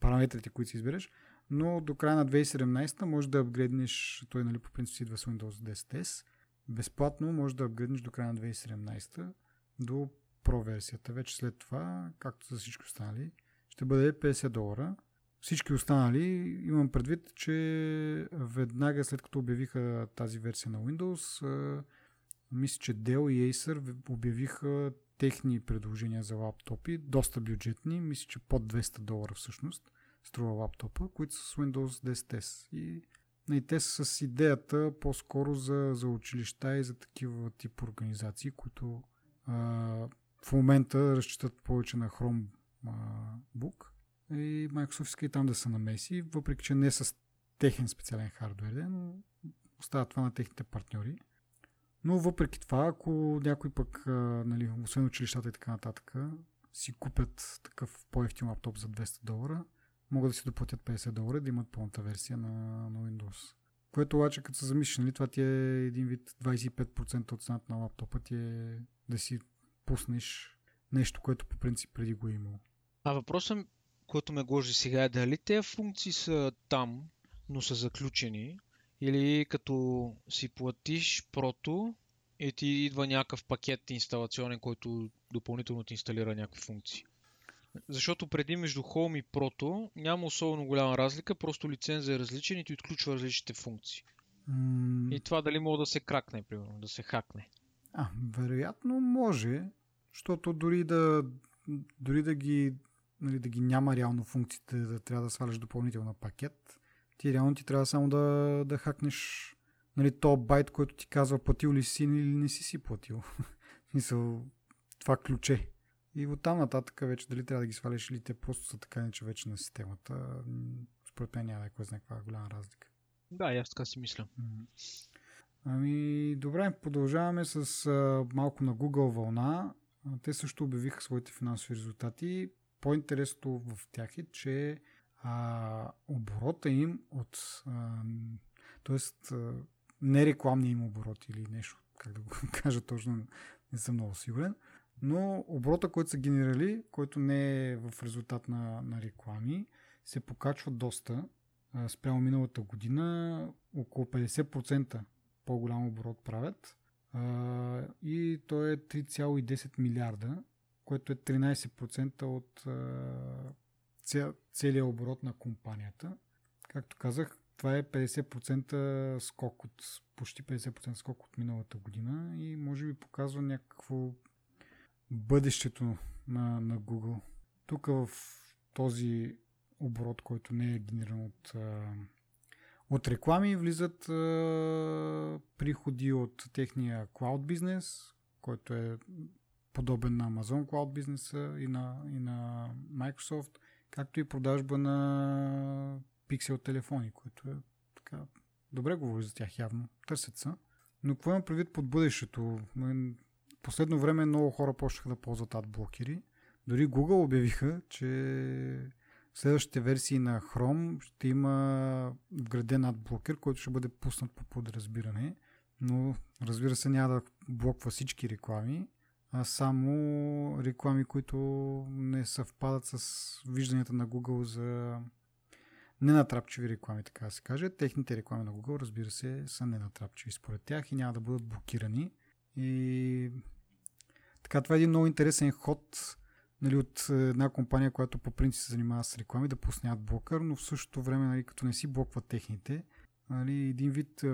параметрите, които си избереш, но до края на 2017 може да апгрейднеш, той нали по принцип идва с Windows 10S, безплатно може да апгрейднеш до края на 2017 до Pro версията. Вече след това, както за всички останали, ще бъде 50 долара. Всички останали имам предвид, че веднага след като обявиха тази версия на Windows, мисля, че Dell и Acer обявиха техни предложения за лаптопи, доста бюджетни, мисля, че под 200 долара всъщност струва лаптопа, които са с Windows 10S. И, и те са с идеята по-скоро за, за училища и за такива тип организации, които а, в момента разчитат повече на Chromebook и Microsoft иска и там да се намеси, въпреки че не с техен специален хардвер, но остава това на техните партньори. Но въпреки това, ако някой пък, нали, освен училищата и така нататък, си купят такъв по-ефтин лаптоп за 200 долара, могат да си доплатят 50 долара да имат пълната версия на, на Windows. Което обаче, като се замислиш, нали, това ти е един вид 25% от цената на лаптопа ти е да си пуснеш нещо, което по принцип преди го е имало. А въпросът, който ме гложи сега е дали тези функции са там, но са заключени, или като си платиш прото и ти идва някакъв пакет инсталационен, който допълнително ти инсталира някакви функции. Защото преди между Home и Proto няма особено голяма разлика, просто лицензия е различен и ти отключва различните функции. Mm. И това дали мога да се кракне, примерно, да се хакне. А, вероятно може, защото дори да, дори да ги, нали, да ги няма реално функциите, да трябва да сваляш допълнително пакет, ти реално ти трябва само да, да хакнеш нали, то байт, който ти казва платил ли си или не си си платил. *laughs* Мисъл, това ключе. И от там нататък вече дали трябва да ги сваляш или те просто са така че вече на системата. Според мен няма е кой знае каква голяма разлика. Да, аз така си мисля. Ами, добре, продължаваме с а, малко на Google вълна. Те също обявиха своите финансови резултати. По-интересното в тях е, че а, оборота им от а, т.е. не рекламния им оборот или нещо, как да го *laughs* кажа точно, не съм много сигурен, но оборота, който са генерали, който не е в резултат на, на реклами, се покачва доста. Спрямо миналата година около 50% по-голям оборот правят. И то е 3,10 милиарда, което е 13% от целият оборот на компанията. Както казах, това е 50% скок от, почти 50% скок от миналата година и може би показва някакво бъдещето на, на Google. Тук в този оборот, който не е генериран от, от реклами, влизат приходи от техния cloud бизнес, който е подобен на Amazon Cloud бизнеса и на, и на Microsoft, както и продажба на пиксел телефони, което е така, добре говори за тях явно, търсят са. Но какво имам предвид под бъдещето? Последно време много хора почнаха да ползват адблокери. Дори Google обявиха, че следващите версии на Chrome ще има вграден адблокер, който ще бъде пуснат по подразбиране. Но разбира се няма да блоква всички реклами, а само реклами, които не съвпадат с вижданията на Google за ненатрапчиви реклами, така да се каже. Техните реклами на Google, разбира се, са ненатрапчиви според тях и няма да бъдат блокирани. И така, това е един много интересен ход нали, от една компания, която по принцип се занимава с реклами, да пусне блокър, но в същото време, нали, като не си блокват техните, нали, един вид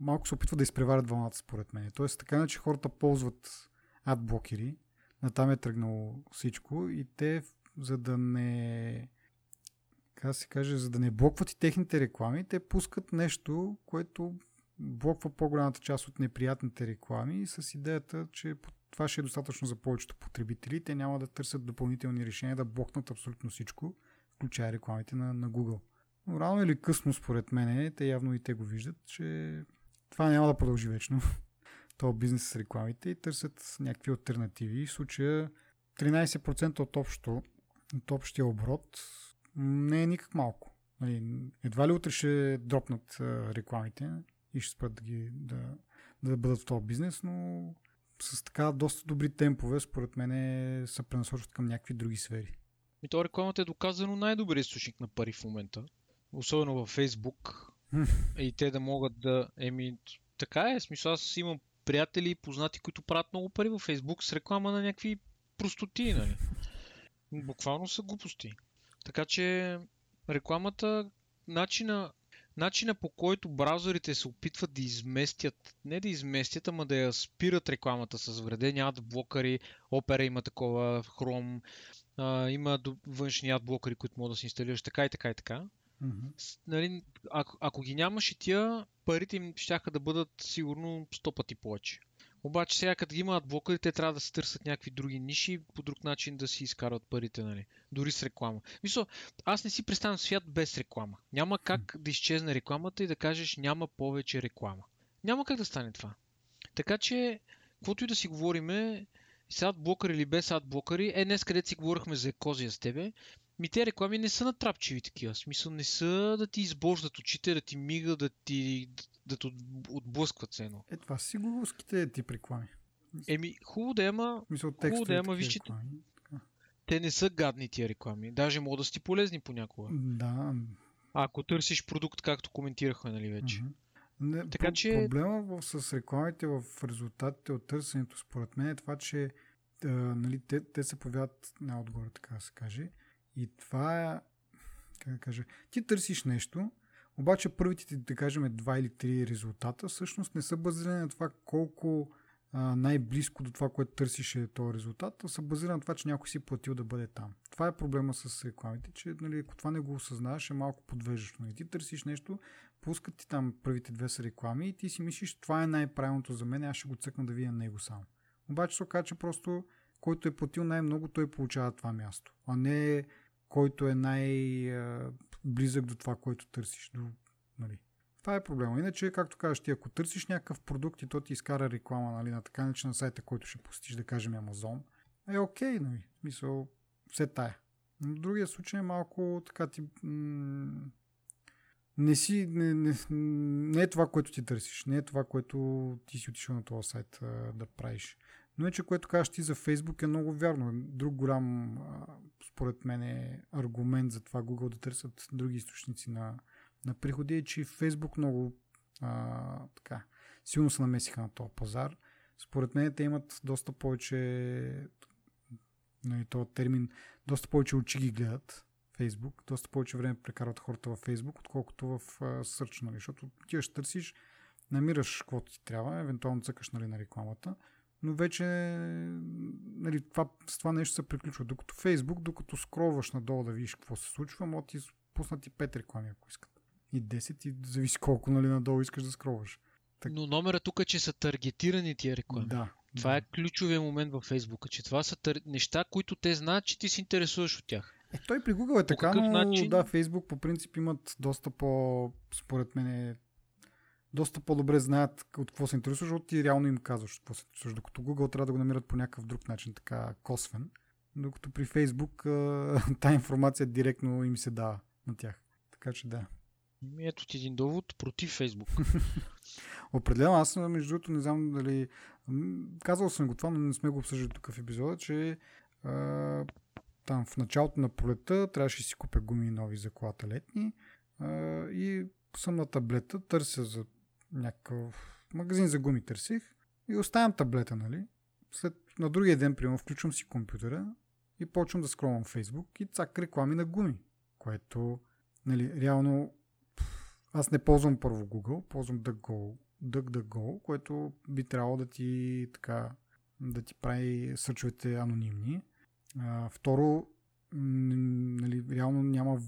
малко се опитва да изпреварят вълната, според мен. Тоест, така че хората ползват адблокери, натам е тръгнало всичко и те, за да не как се каже, за да не блокват и техните реклами, те пускат нещо, което блоква по-голямата част от неприятните реклами с идеята, че това ще е достатъчно за повечето потребители. Те няма да търсят допълнителни решения да блокнат абсолютно всичко, включая рекламите на, на Google. Но рано или късно, според мен, те явно и те го виждат, че това няма да продължи вечно. *laughs* този бизнес с рекламите и търсят някакви альтернативи. В случая 13% от, общо, от общия оборот не е никак малко. Нали, едва ли утре ще дропнат рекламите и ще спрат да, ги, да, да бъдат в този бизнес, но с така доста добри темпове, според мен, се пренасочват към някакви други сфери. И то рекламата е доказано най-добрият източник на пари в момента. Особено във Фейсбук. и те да могат да... Еми, така е. Смисъл, аз имам приятели и познати, които правят много пари във Фейсбук с реклама на някакви простоти, нали? Буквално са глупости. Така че рекламата, начина, начина по който браузърите се опитват да изместят, не да изместят, ама да я спират рекламата с вредени адблокъри, Opera има такова, Chrome, а, има външни адблокъри, които могат да се инсталираш така и така и така. Mm-hmm. Нали, ако, ако ги нямаше тия, парите им ще да бъдат сигурно 100 пъти повече. Обаче сега като ги имат блокъри, те трябва да се търсят някакви други ниши по друг начин да си изкарват парите, нали? Дори с реклама. Мисля, аз не си представям свят без реклама. Няма как да изчезне рекламата и да кажеш няма повече реклама. Няма как да стане това. Така че, каквото и да си говориме, с адблокъри или без адблокъри, е днес където си говорихме за екозия с тебе, ми те реклами не са натрапчиви такива. В смисъл не са да ти избождат очите, да ти мига, да ти да те отблъскват се едно. Е, това си гугълските тип реклами. Еми, хубаво да има. Мисъл, хубаво да има, виж, те не са гадни тия реклами. Даже могат да си полезни понякога. Да. Ако търсиш продукт, както коментирахме, нали вече. Не, така, че... Проблема с рекламите в резултатите от търсенето, според мен е това, че а, нали, те, те се появяват най-отгоре, така да се каже. И това е, как да кажа, ти търсиш нещо, обаче първите да кажем, два или три резултата всъщност не са базирани на това колко а, най-близко до това, което търсиш е този резултат, а са базирани на това, че някой си платил да бъде там. Това е проблема с рекламите, че нали, ако това не го осъзнаваш е малко подвеждащо. Нали? Ти търсиш нещо, пускат ти там първите две са реклами и ти си мислиш, това е най-правилното за мен, аз ще го цъкна да видя него само. Обаче се оказа, че просто който е платил най-много, той получава това място, а не който е най-близък до това, което търсиш. До, нали. Това е проблема. Иначе, както кажеш ти, ако търсиш някакъв продукт и то ти изкара реклама нали, на така начин на сайта, който ще посетиш, да кажем Amazon, е окей, okay, нали. Мисъл, все тая. Но в другия случай е малко така ти... М- не си, не, не, не е това, което ти търсиш. Не е това, което ти си отишъл на този сайт а, да правиш. Но е, че което кажеш ти за Фейсбук е много вярно. Друг голям, според мен, е аргумент за това Google да търсят други източници на, на приходи е, че Фейсбук много а, така, силно се намесиха на този пазар. Според мен те имат доста повече нали, този термин, доста повече очи ги гледат Фейсбук, доста повече време прекарват хората във Фейсбук, отколкото в Search, нали, защото ти ще търсиш, намираш каквото ти трябва, евентуално цъкаш нали, на рекламата, но вече нали, това, с това нещо се приключва. Докато Фейсбук, докато скроваш надолу да видиш какво се случва, може ти пуснат и 5 реклами, ако искат. И 10 и зависи колко нали, надолу искаш да скроваш. Так... Но номера тук е, че са таргетирани тия реклами. Да. Това да. е ключовия момент във Фейсбука, че това са тър... неща, които те знаят, че ти се интересуваш от тях. Е, той при Google е така, но начин... да, Фейсбук по принцип имат доста по, според мен, доста по-добре знаят от какво се интересуваш, защото ти реално им казваш какво се интересуваш, докато Google трябва да го намират по някакъв друг начин, така косвен, докато при Facebook *laughs* тази информация директно им се дава на тях. Така че да. Ето ти един довод против Facebook. *laughs* Определено, аз между другото не знам дали... Казал съм го това, но не сме го обсъждали тук в епизода, че а, там в началото на пролета трябваше да си купя гуми нови за колата летни а, и съм на таблета, търся за някакъв магазин за гуми търсих и оставям таблета, нали? След, на другия ден, примерно, включвам си компютъра и почвам да скролвам Facebook и цак реклами на гуми, което, нали, реално аз не ползвам първо Google, ползвам DuckGo, DuckDuckGo, което би трябвало да ти така да ти прави сърчовете анонимни. А, второ, нали, реално няма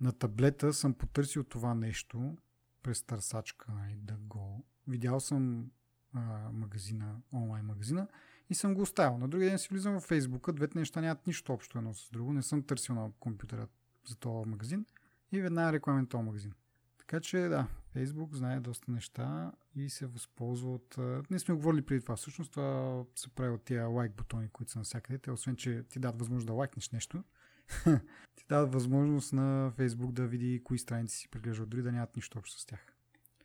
на таблета съм потърсил това нещо през търсачка нали, да го. Видял съм а, магазина, онлайн магазина и съм го оставил. На другия ден си влизам в Фейсбука, двете неща нямат нищо общо едно с друго. Не съм търсил на компютъра за този магазин и веднага рекламен този магазин. Така че да, Фейсбук знае доста неща и се възползва от... Не сме говорили преди това. Всъщност това се прави от тия лайк бутони, които са навсякъде. Те, освен, че ти дадат възможност да лайкнеш нещо, *laughs* ти дадат възможност на Facebook да види кои страници си преглеждат, дори да нямат нищо общо с тях.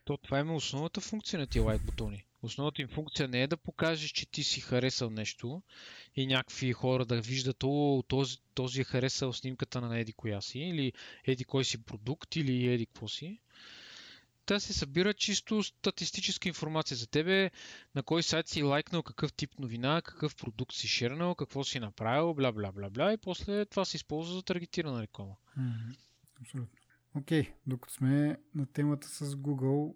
То това е основната функция на тия лайк бутони. Основната им функция не е да покажеш, че ти си харесал нещо и някакви хора да виждат, о, този, този е харесал снимката на еди коя си, или еди кой си продукт, или еди какво си. Та се събира чисто статистическа информация за тебе, на кой сайт си лайкнал, какъв тип новина, какъв продукт си шернал, какво си направил, бла бла бла бла и после това се използва за таргетирана реклама. Mm-hmm. Абсолютно. Окей, okay, докато сме на темата с Google,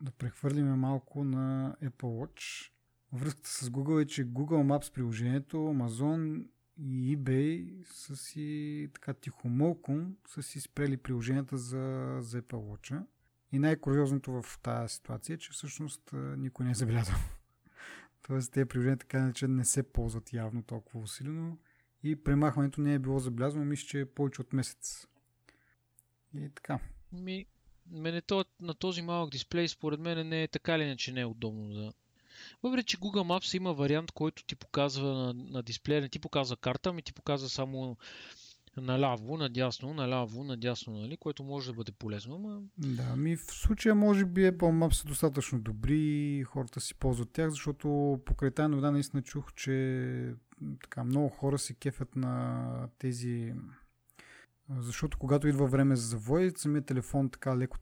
да прехвърлиме малко на Apple Watch. Връзката с Google е, че Google Maps приложението, Amazon и eBay са си така тихомолком са си спрели приложенията за, за Apple Watch. И най-куриозното в тази ситуация е, че всъщност никой не е забелязал. *laughs* Тоест тези приложения така че не се ползват явно толкова усилено и премахването не е било забелязвано, мисля, че е повече от месец. И така. Ми, мене то, на този малък дисплей според мен не е така или иначе не е удобно да... Въпреки, че Google Maps има вариант, който ти показва на, на дисплея, не ти показва карта, ами ти показва само наляво, надясно, наляво, надясно, нали, което може да бъде полезно. Ама... Да, ми в случая може би Apple Maps са достатъчно добри хората си ползват тях, защото покрай тази новина наистина чух, че така много хора се кефят на тези защото когато идва време за завой, самият телефон така леко,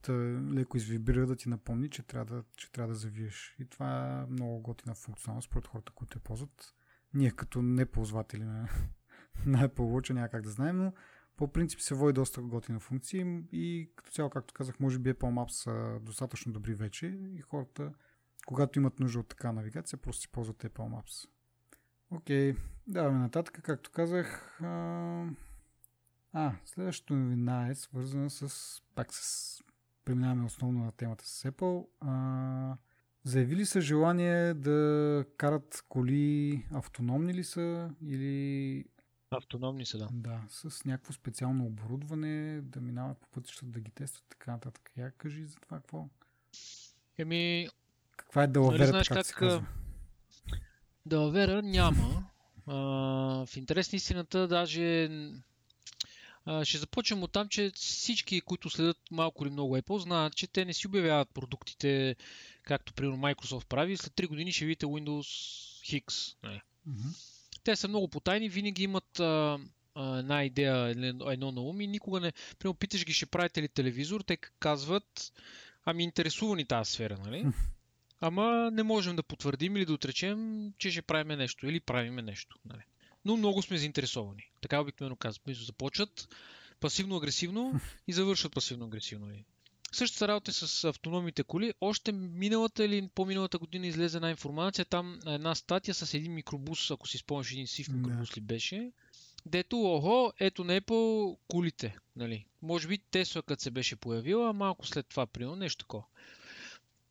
леко извибира да ти напомни, че трябва да, че трябва да завиеш. И това е много готина функционалност според хората, които я ползват. Ние като неползватели на, *laughs* на Apple Watch няма как да знаем, но по принцип се води доста готина функции и като цяло, както казах, може би Apple Maps са достатъчно добри вече и хората, когато имат нужда от така навигация, просто си ползват Apple Maps. Окей, даваме нататък. Както казах, а а, следващата новина е свързана с, пак с, преминаваме основно на темата с Apple. А, заявили са желание да карат коли автономни ли са или... Автономни са, да. Да, с някакво специално оборудване, да минават по пътищата, да ги тестват така нататък. Я кажи за това какво. Еми... Каква е далаверата, нали, как, как се казва? Далавера няма. *laughs* А, в интерес на истината, даже ще започнем от там, че всички, които следят малко или много Apple, знаят, че те не си обявяват продуктите, както примерно Microsoft прави. След 3 години ще видите Windows X. Не. Mm-hmm. Те са много потайни, винаги имат а, а, една идея, едно на ум и никога не... Примерно питаш ги, ще правите ли телевизор, те казват, ами интересува ни тази сфера, нали? Ама не можем да потвърдим или да отречем, че ще правиме нещо или правиме нещо. Нали? Но много сме заинтересовани. Така обикновено казват. Започват пасивно-агресивно *laughs* и завършват пасивно-агресивно. Същата работа е с автономните коли. Още миналата или по-миналата година излезе една информация, там една статия с един микробус, ако си спомняш, един сив микробус ли беше, дето, охо, ето не е по колите. Нали. Може би Тесла, като се беше появила, малко след това, примерно, нещо такова.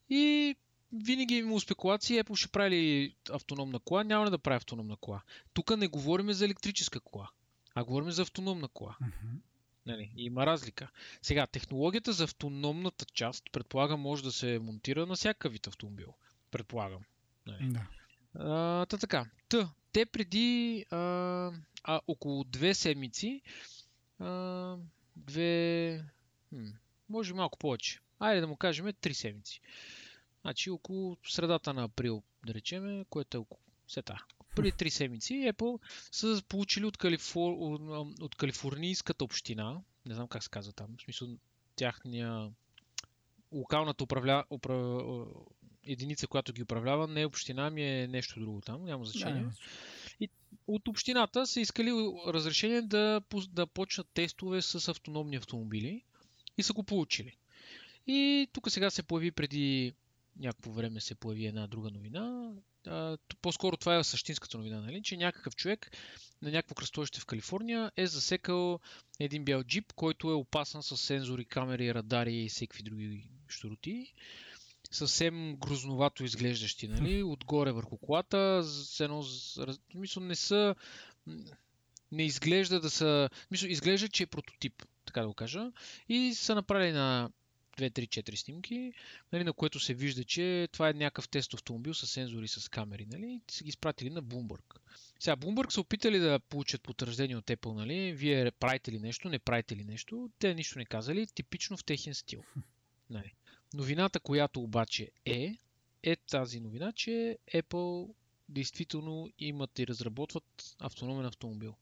И винаги има спекулации, Apple ще прави ли автономна кола, няма ли да прави автономна кола. Тук не говорим за електрическа кола, а говорим за автономна кола. Uh-huh. Нали, има разлика. Сега, технологията за автономната част, предполагам, може да се монтира на всякакъв вид автомобил. Предполагам. Нали. Да. А, та така. Та, те преди а, а, около две седмици, а, две, хм, може малко повече, айде да му кажем три седмици, Значи около средата на април, да речем, което е около сета. Преди три седмици Apple са получили от, Калифор... от калифорнийската община, не знам как се казва там, в смисъл тяхния локалната управля... Упра... единица, която ги управлява, не е община, ми е нещо друго там, няма значение. Да, и от общината са искали разрешение да, да почнат тестове с автономни автомобили и са го получили. И тук сега се появи преди някакво време се появи една друга новина. А, по-скоро това е същинската новина, нали? че някакъв човек на някакво кръстовище в Калифорния е засекал един бял джип, който е опасан с сензори, камери, радари и всеки други щуроти. Съвсем грозновато изглеждащи, нали? Отгоре върху колата, с едно... Мисля, не са... Не изглежда да са... Мисля, изглежда, че е прототип, така да го кажа. И са направили на 2-3-4 снимки, нали, на което се вижда, че това е някакъв тест автомобил с сензори, с камери, нали, и са ги изпратили на Bloomberg. Сега, Bloomberg са опитали да получат потвърждение от Apple, нали, вие правите ли нещо, не правите ли нещо, те нищо не казали, типично в техен стил. *laughs* Нали. Новината, която обаче е, е тази новина, че Apple действително имат и разработват автономен автомобил.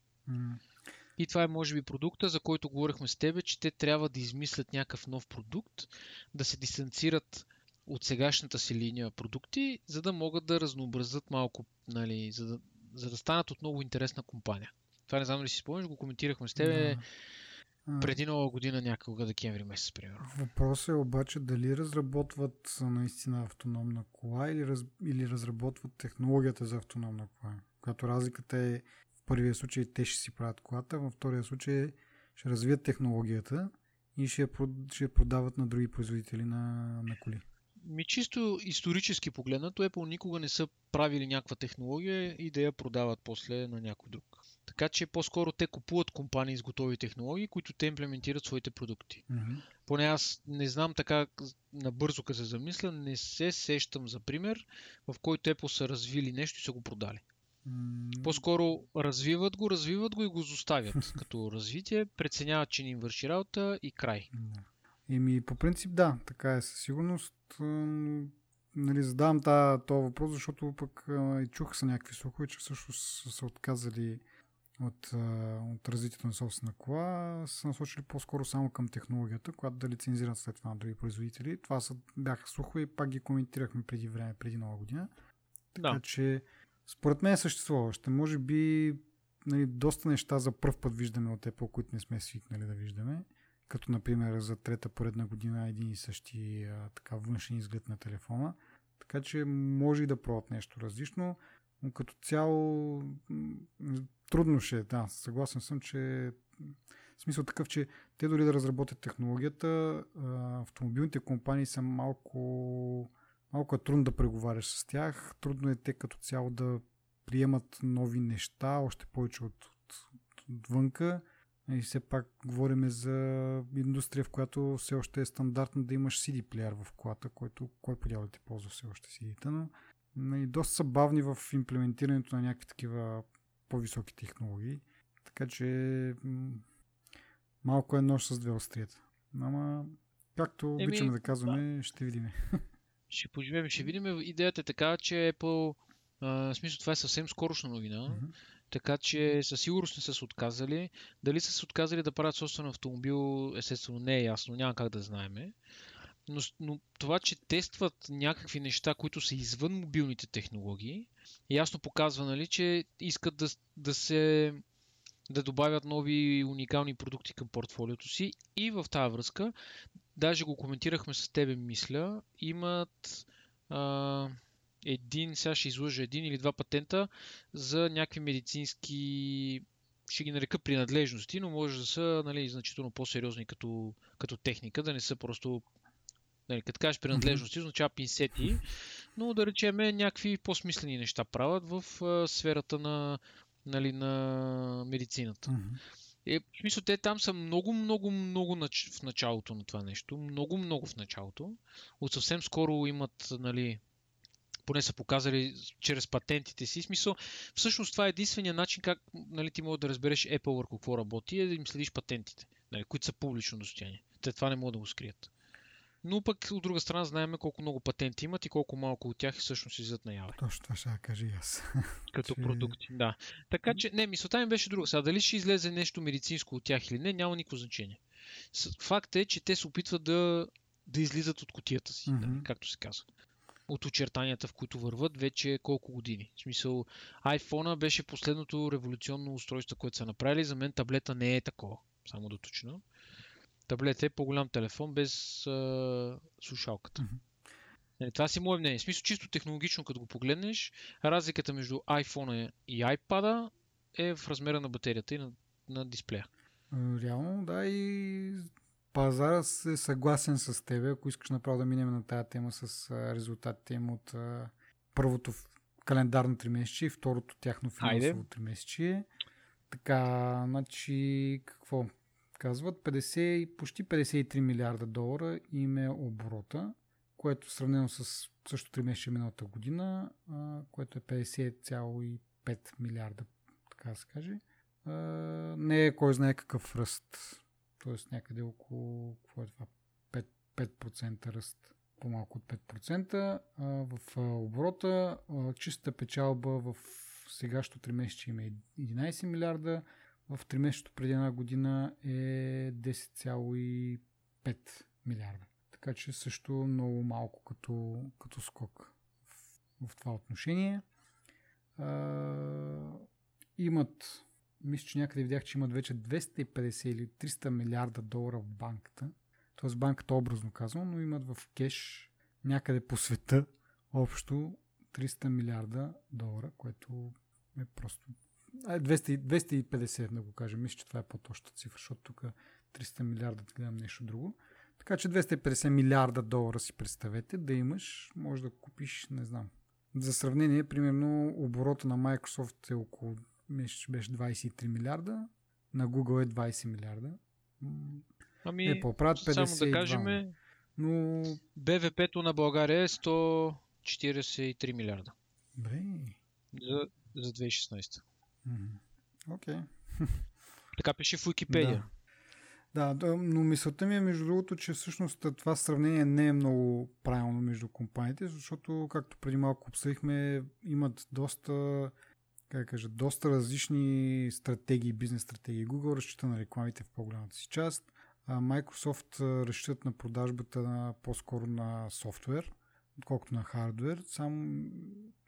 И това е може би продукта, за който говорихме с тебе, че те трябва да измислят някакъв нов продукт, да се дистанцират от сегашната си линия продукти, за да могат да разнообразят малко, нали, за да, за да станат отново интересна компания. Това не знам дали си спомняш, го коментирахме с тебе да. Преди нова година, някога декември месец, примерно. Въпросът е обаче дали разработват наистина автономна кола или, раз, или разработват технологията за автономна кола. Когато разликата е първия случай те ще си правят колата, във втория случай ще развият технологията и ще ще продават на други производители на, на коли. Ми чисто исторически погледнато, Apple никога не са правили някаква технология и да я продават после на някой друг. Така че по-скоро те купуват компании с готови технологии, които те имплементират своите продукти. Мгм. Поне аз не знам така набързо, като се замисля, не се сещам за пример, в който Apple са развили нещо и са го продали. По-скоро развиват го, развиват го и го изоставят *laughs* като развитие, преценяват, че ни им върши работа и край. Еми, по принцип, да, така е със сигурност. Нали, задавам този въпрос, защото пък и чуха са някакви слухове, че всъщност са се отказали от, от развитието на собствена кола, са насочили по-скоро само към технологията, която да лицензират след това на други производители. Това са, бяха слухове и пак ги коментирахме преди време, преди нова година. Така Да. че, според мен е съществуващо. Може би нали, доста неща за първ път виждаме от Apple, които не сме свикнали да виждаме. Като, например, за трета поредна година един и същи а, така външен изглед на телефона. Така че може и да пробват нещо различно, но като цяло трудно ще е. Да, съгласен съм, че в смисъл такъв, че те дори да разработят технологията, автомобилните компании са малко малко е трудно да преговаряш с тях. Трудно е те като цяло да приемат нови неща, още повече от, от, отвънка. И все пак говорим за индустрия, в която все още е стандартно да имаш CD плеер в колата, който кой подява да ти ползва все още CD-та, но нали, доста са бавни в имплементирането на някакви такива по-високи технологии. Така че малко е нож с две острията. Ама, както Еми, обичаме да казваме, ще видим. *laughs* Ще поживеем, ще видим. Идеята е така, че Apple, а, в смисъл това е съвсем скорошна новина, Мгм. така че със сигурност не са се отказали. Дали са се отказали да правят собствен автомобил, естествено не е ясно, няма как да знаеме. Но, но това, че тестват някакви неща, които са извън мобилните технологии, ясно показва, нали, че искат да, да се да добавят нови уникални продукти към портфолиото си и в тази връзка, даже го коментирахме с тебе, мисля, имат а, един, сега ще излъжа един или два патента за някакви медицински ще ги нарека принадлежности, но може да са нали, значително по-сериозни като, като техника, да не са просто нали, като кажеш принадлежности, означава пинсети, но да речеме някакви по-смислени неща правят в а, сферата на, нали, на медицината. Мгм. Е, в смисъл, те там са много, много, много нач... в началото на това нещо. Много, много в началото. От съвсем скоро имат, нали, поне са показали чрез патентите си. Смисъл, всъщност това е единствения начин как нали, ти можеш да разбереш Apple върху какво работи, е да им следиш патентите, нали, които са публично достояние. Те това не могат да го скрият. Но пък от друга страна знаем колко много патенти имат и колко малко от тях всъщност излизат наяве. Точно това ще кажа и аз. *laughs* Като че- продукти, да. Така че, не, мисълта ми беше друга. Сега, дали ще излезе нещо медицинско от тях или не, няма никакво значение. Факт е, че те се опитват да, да излизат от котията си, Мгм. нали, както се казва. От очертанията, в които върват вече колко години. В смисъл, iPhone беше последното революционно устройство, което са направили. За мен таблета не е такова, само да уточня. Таблет е по-голям телефон без а, слушалката. Нали, това си мое мнение. В смисъл, чисто технологично, като го погледнеш, разликата между iPhone и iPad е в размера на батерията и на, на дисплея. Е, Реално, да, и пазара се съгласен с тебе, ако искаш направо да минем на тая тема с резултатите им от а, първото календарно тримесечие и второто тяхно финансово тримесечие. Така, значи, какво? Казват, 50, почти 53 милиарда долара им е оборота, което сравнено с също 3 месеца миналата година, което е 50,5 милиарда, така да се каже. Не е кой знае какъв ръст. Тоест някъде около какво е това? 5, 5% ръст. По-малко от 5%. А, в оборота а, чиста печалба в сегашното 3 месеца има 11 милиарда, в 3 месечето преди една година е 10,5 милиарда. Така че също много малко като, като скок в, в това отношение. А, имат, мисля, че някъде видях, че имат вече 250 или 300 милиарда долара в банката. Тоест банката образно казвам, но имат в кеш някъде по света общо 300 милиарда долара, което е просто 200, 250 да го кажем. Мисля, че това е по-точната цифра, защото тук 300 милиарда да гледам нещо друго. Така че 250 милиарда долара си представете да имаш, може да купиш, не знам. За сравнение, примерно, оборота на Microsoft е около, беше 23 милиарда, на Google е 20 милиарда. Ами, Apple правят 52. само да кажем, но... БВП-то на България е 143 милиарда. Бре. За, за 2016. Окей. Okay. Така пише в Википедия. Да. да, но мисълта ми е между другото, че всъщност това сравнение не е много правилно между компаниите, защото, както преди малко обсъдихме, имат доста как кажа, доста различни стратегии, бизнес стратегии. Google разчита на рекламите в по-голямата си част, а Microsoft разчитат на продажбата на, по-скоро на софтуер, отколкото на хардвер. Сам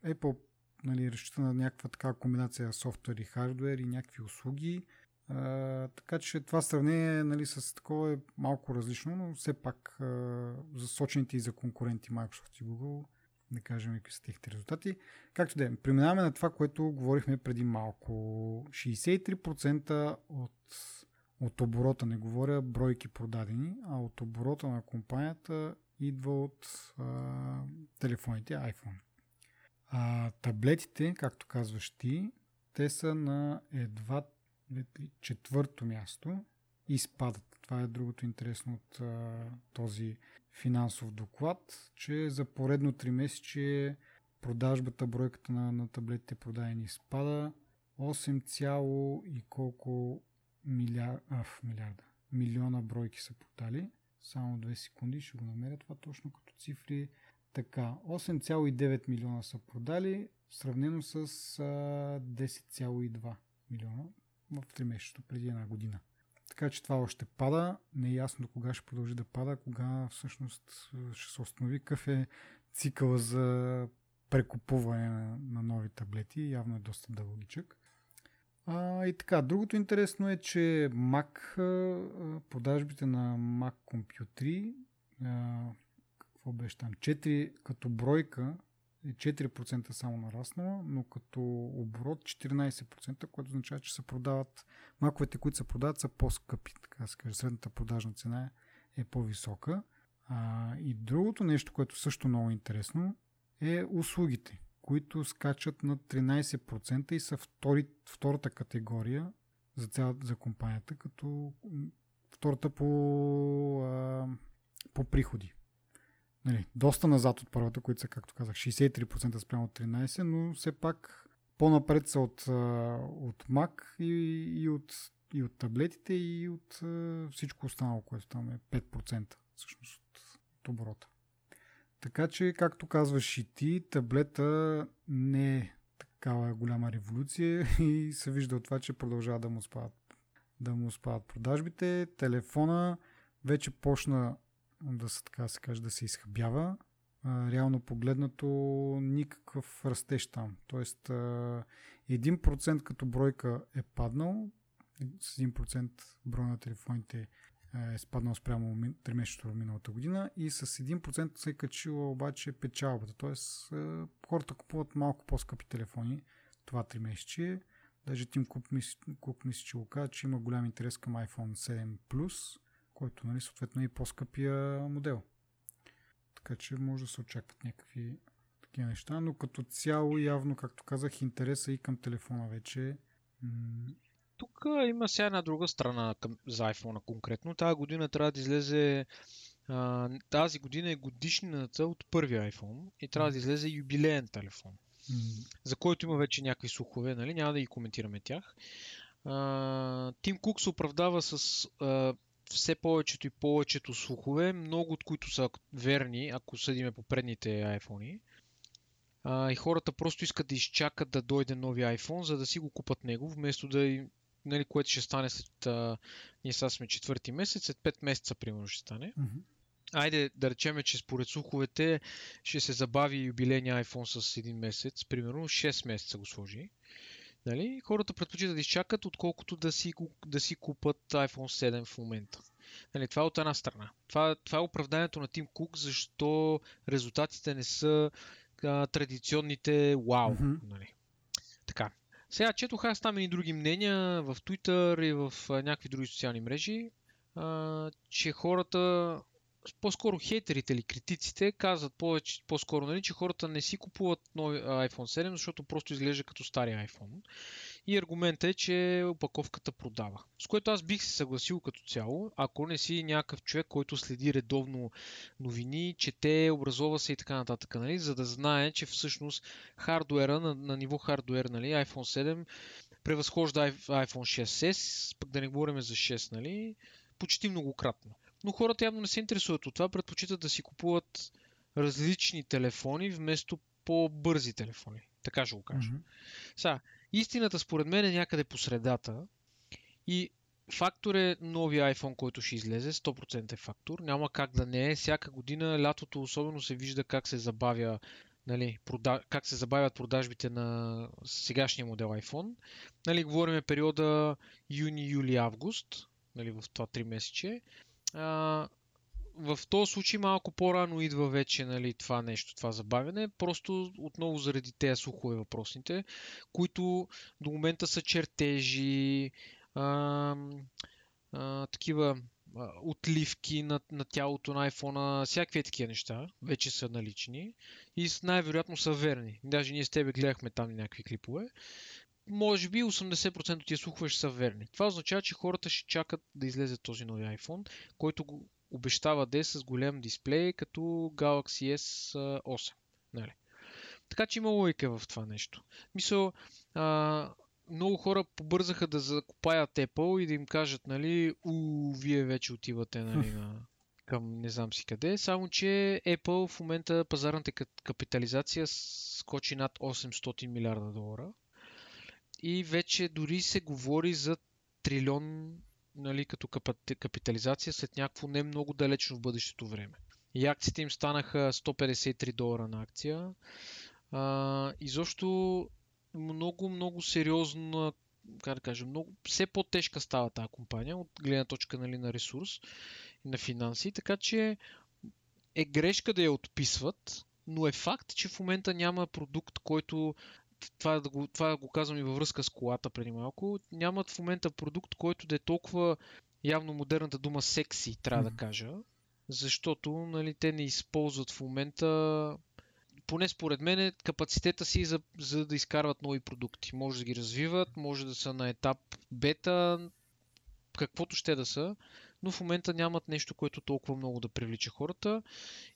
Apple нали, разчита на някаква така комбинация софтуер и хардвер и някакви услуги. А, така че това сравнение нали, с такова е малко различно, но все пак а, за сочените и за конкуренти Microsoft и Google, да кажем какви са техните резултати. Както да е, преминаваме на това, което говорихме преди малко. 63% от, от оборота, не говоря бройки продадени, а от оборота на компанията идва от а, телефоните iPhone. А, таблетите, както казваш ти, те са на едва четвърто място и спадат. Това е другото интересно от а, този финансов доклад, че за поредно 3 месече продажбата, бройката на, на таблетите продадени спада. 8, и колко милиар, а, милиарда, милиона бройки са продали. Само 2 секунди ще го намеря това точно като цифри. Така, 8,9 милиона са продали, сравнено с а, 10,2 милиона в 3 месеца преди една година. Така че това още пада. Не е ясно кога ще продължи да пада, кога всъщност ще се установи какъв е цикъла за прекупуване на, на нови таблети. Явно е доста дългичък. А, и така, другото интересно е, че Mac, продажбите на Mac компютри какво беше там, 4 като бройка е 4% само нараснала, но като оборот 14%, което означава, че се продават, маковете, които се продават, са по-скъпи, така се каже, средната продажна цена е по-висока. А, и другото нещо, което също много интересно, е услугите, които скачат на 13% и са втори, втората категория за, цяла, за компанията, като втората по, а, по приходи нали, доста назад от първата, които са, както казах, 63% спрямо от 13%, но все пак по-напред са от, от Mac и, и, от, и от таблетите и от всичко останало, което там е 5% всъщност от, от оборота. Така че, както казваш и ти, таблета не е такава голяма революция *laughs* и се вижда от това, че продължава да му спадат, да му спадат продажбите. Телефона вече почна да се, така се каже, да се изхъбява. А, реално погледнато никакъв растеж там. Тоест 1% като бройка е паднал, с 1% броя на телефоните е спаднал спрямо 3 месеца миналата година и с 1% се е качила обаче печалбата. Тоест хората купуват малко по-скъпи телефони това 3 месече. Даже Тим Кук мисли, че го че има голям интерес към iPhone 7 Plus който нали, съответно е и по-скъпия модел. Така че може да се очакват някакви такива неща, но като цяло явно, както казах, интереса и към телефона вече. Тук тук има сега една друга страна към, за iPhone конкретно. Тази година трябва да излезе а, тази година е годишнината от първия iPhone и трябва да излезе юбилеен телефон, М, за който има вече някакви слухове, нали? няма да ги коментираме тях. А, Тим Кук се оправдава с а, все повечето и повечето слухове, много от които са верни, ако съдиме по предните iPhone. А, и хората просто искат да изчакат да дойде нови iPhone, за да си го купат него, вместо да им нали, което ще стане след... А, ние сега сме четвърти месец, след 5 месеца примерно ще стане. мгм. Айде да речеме, че според слуховете ще се забави юбилейния iPhone с един месец, примерно 6 месеца го сложи. Нали? Хората предпочитат да изчакат, отколкото да си, да си купат iPhone 7 в момента. Нали, това е от една страна. Това, това е оправданието на Тим Кук, защо резултатите не са а, традиционните вау. Мгм. Нали. Така. Сега четох аз там и други мнения в Twitter и в някакви други социални мрежи, а, че хората, по-скоро хейтерите или критиците, казват повече, по-скоро, нали, че хората не си купуват нови iPhone 7, защото просто изглежда като стария iPhone. И аргументът е, че опаковката продава. С което аз бих се съгласил като цяло, ако не си някакъв човек, който следи редовно новини, чете, образова се и така нататък, нали, за да знае, че всъщност хардуера, на, на ниво хардуер, нали, iPhone 7 превъзхожда iPhone 6s, пък да не говорим за 6, нали, почти многократно. Но хората явно не се интересуват от това, предпочитат да си купуват различни телефони вместо по-бързи телефони. Така ще го кажа. Мгм. Сега, истината според мен е някъде по средата и фактор е новия iPhone, който ще излезе, 100% е фактор, няма как да не е. Всяка година, лятото особено се вижда как се забавя нали, прода... как се забавят продажбите на сегашния модел iPhone. Нали, говорим периода юни, юли, август, нали, в това 3 месече. В този случай малко по-рано идва вече нали, това нещо, това забавяне, просто отново заради тези слухове въпросните, които до момента са чертежи, а, а, такива а, отливки на, на тялото на iPhone, всякакви такива неща вече са налични и най-вероятно са верни. Даже ние с тебе гледахме там някакви клипове. Може би 80% от тия слухове ще са верни. Това означава, че хората ще чакат да излезе този нови iPhone, който го обещава да е с голям дисплей, като Galaxy S8. Нали? Така че има логика в това нещо. Мисъл, а, много хора побързаха да закупаят Apple и да им кажат, нали, у, вие вече отивате нали, на, към не знам си къде, само че Apple в момента пазарната ка- капитализация скочи над 800 милиарда долара и вече дори се говори за трилион нали, като капитализация след някакво не много далечно в бъдещето време. И акциите им станаха 153 долара на акция. А, изобщо много, много сериозна, как да кажа, много, все по-тежка става тази компания от гледна точка нали, на ресурс и на финанси, така че е грешка да я отписват, но е факт, че в момента няма продукт, който това, да го, това го казвам и във връзка с колата преди малко, нямат в момента продукт, който да е толкова явно модерната дума секси, трябва да Мгм. кажа, защото нали, те не използват в момента поне според мен, капацитета си за, за да изкарват нови продукти. Може да ги развиват, може да са на етап бета, каквото ще да са, но в момента нямат нещо, което толкова много да привлича хората.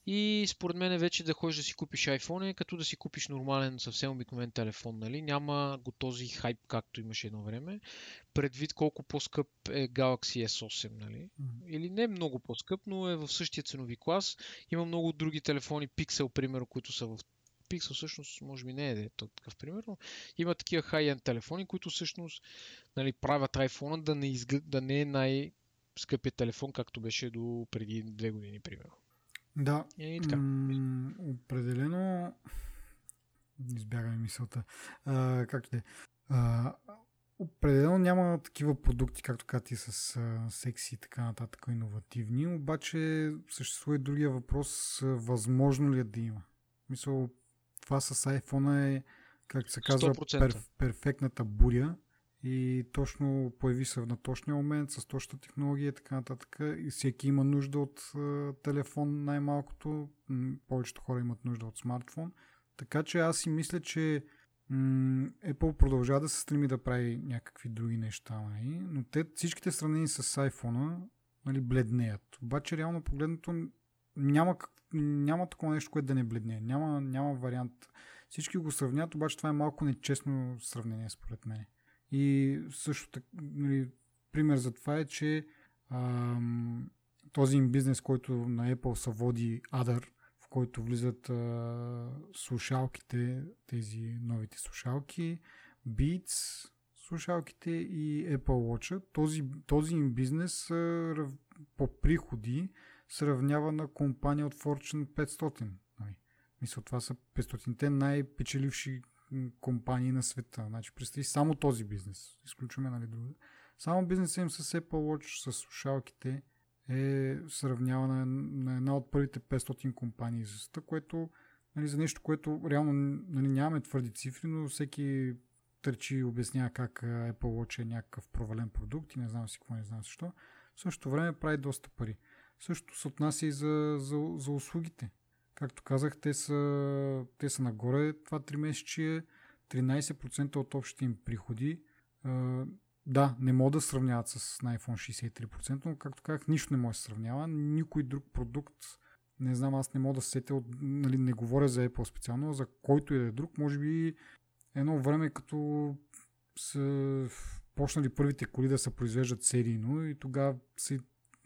И според мен вече да ходиш да си купиш iPhone е като да си купиш нормален, съвсем обикновен телефон. Нали? Няма го този хайп, както имаше едно време. Предвид колко по-скъп е Galaxy S8. Нали? Или не много по-скъп, но е в същия ценови клас. Има много други телефони, Pixel, примерно, които са в Pixel всъщност, може би не е то такъв пример, но има такива high-end телефони, които всъщност нали, правят iPhone да не, изглед, да не е най-скъпия телефон, както беше до преди две години, примерно. Да, И така. м- определено избяга ми мисълта. А, как да е? А, Определено няма такива продукти, както каза ти, с а, секси и така нататък, иновативни, обаче съществува и другия въпрос, възможно ли е да има? Мисъл, това с iPhone е, както се казва, 100%. пер, перфектната буря и точно появи се на точния момент, с точната технология и така нататък. И всеки има нужда от а, телефон най-малкото, повечето хора имат нужда от смартфон. Така че аз си мисля, че м- Apple продължава да се стреми да прави някакви други неща, нали? но те всичките сравнени с iPhone нали, бледнеят. Обаче реално погледнато няма, няма такова нещо, което да не бледне. Няма, няма вариант. Всички го сравнят, обаче това е малко нечестно сравнение според мен. И също така, нали, пример за това е, че ам, този им бизнес, който на Apple се води Other, в който влизат а, слушалките, тези новите слушалки, Beats, слушалките и Apple Watch. Този, този им бизнес а, по приходи се равнява на компания от Fortune 500. Нали? Мисля, това са 500-те най-печеливши компании на света. Значи, представи само този бизнес. Изключваме, нали, друга. Само бизнесът им с Apple Watch, с слушалките е сравнява на, на една от първите 500 компании за света, което нали, за нещо, което реално нали, нямаме твърди цифри, но всеки търчи и обяснява как Apple Watch е някакъв провален продукт и не знам си какво, не знам защо. В същото време прави доста пари. Също се отнася и за, за, за услугите. Както казах, те са, те са нагоре. Това 3 месече 13% от общите им приходи. Да, не могат да сравняват с iPhone 63%, но както казах, нищо не може да се сравнява. Никой друг продукт, не знам, аз не мога да се сетя, от, нали, не говоря за Apple специално, за който и да е друг. Може би едно време, като са почнали първите коли да се произвеждат серийно и тогава се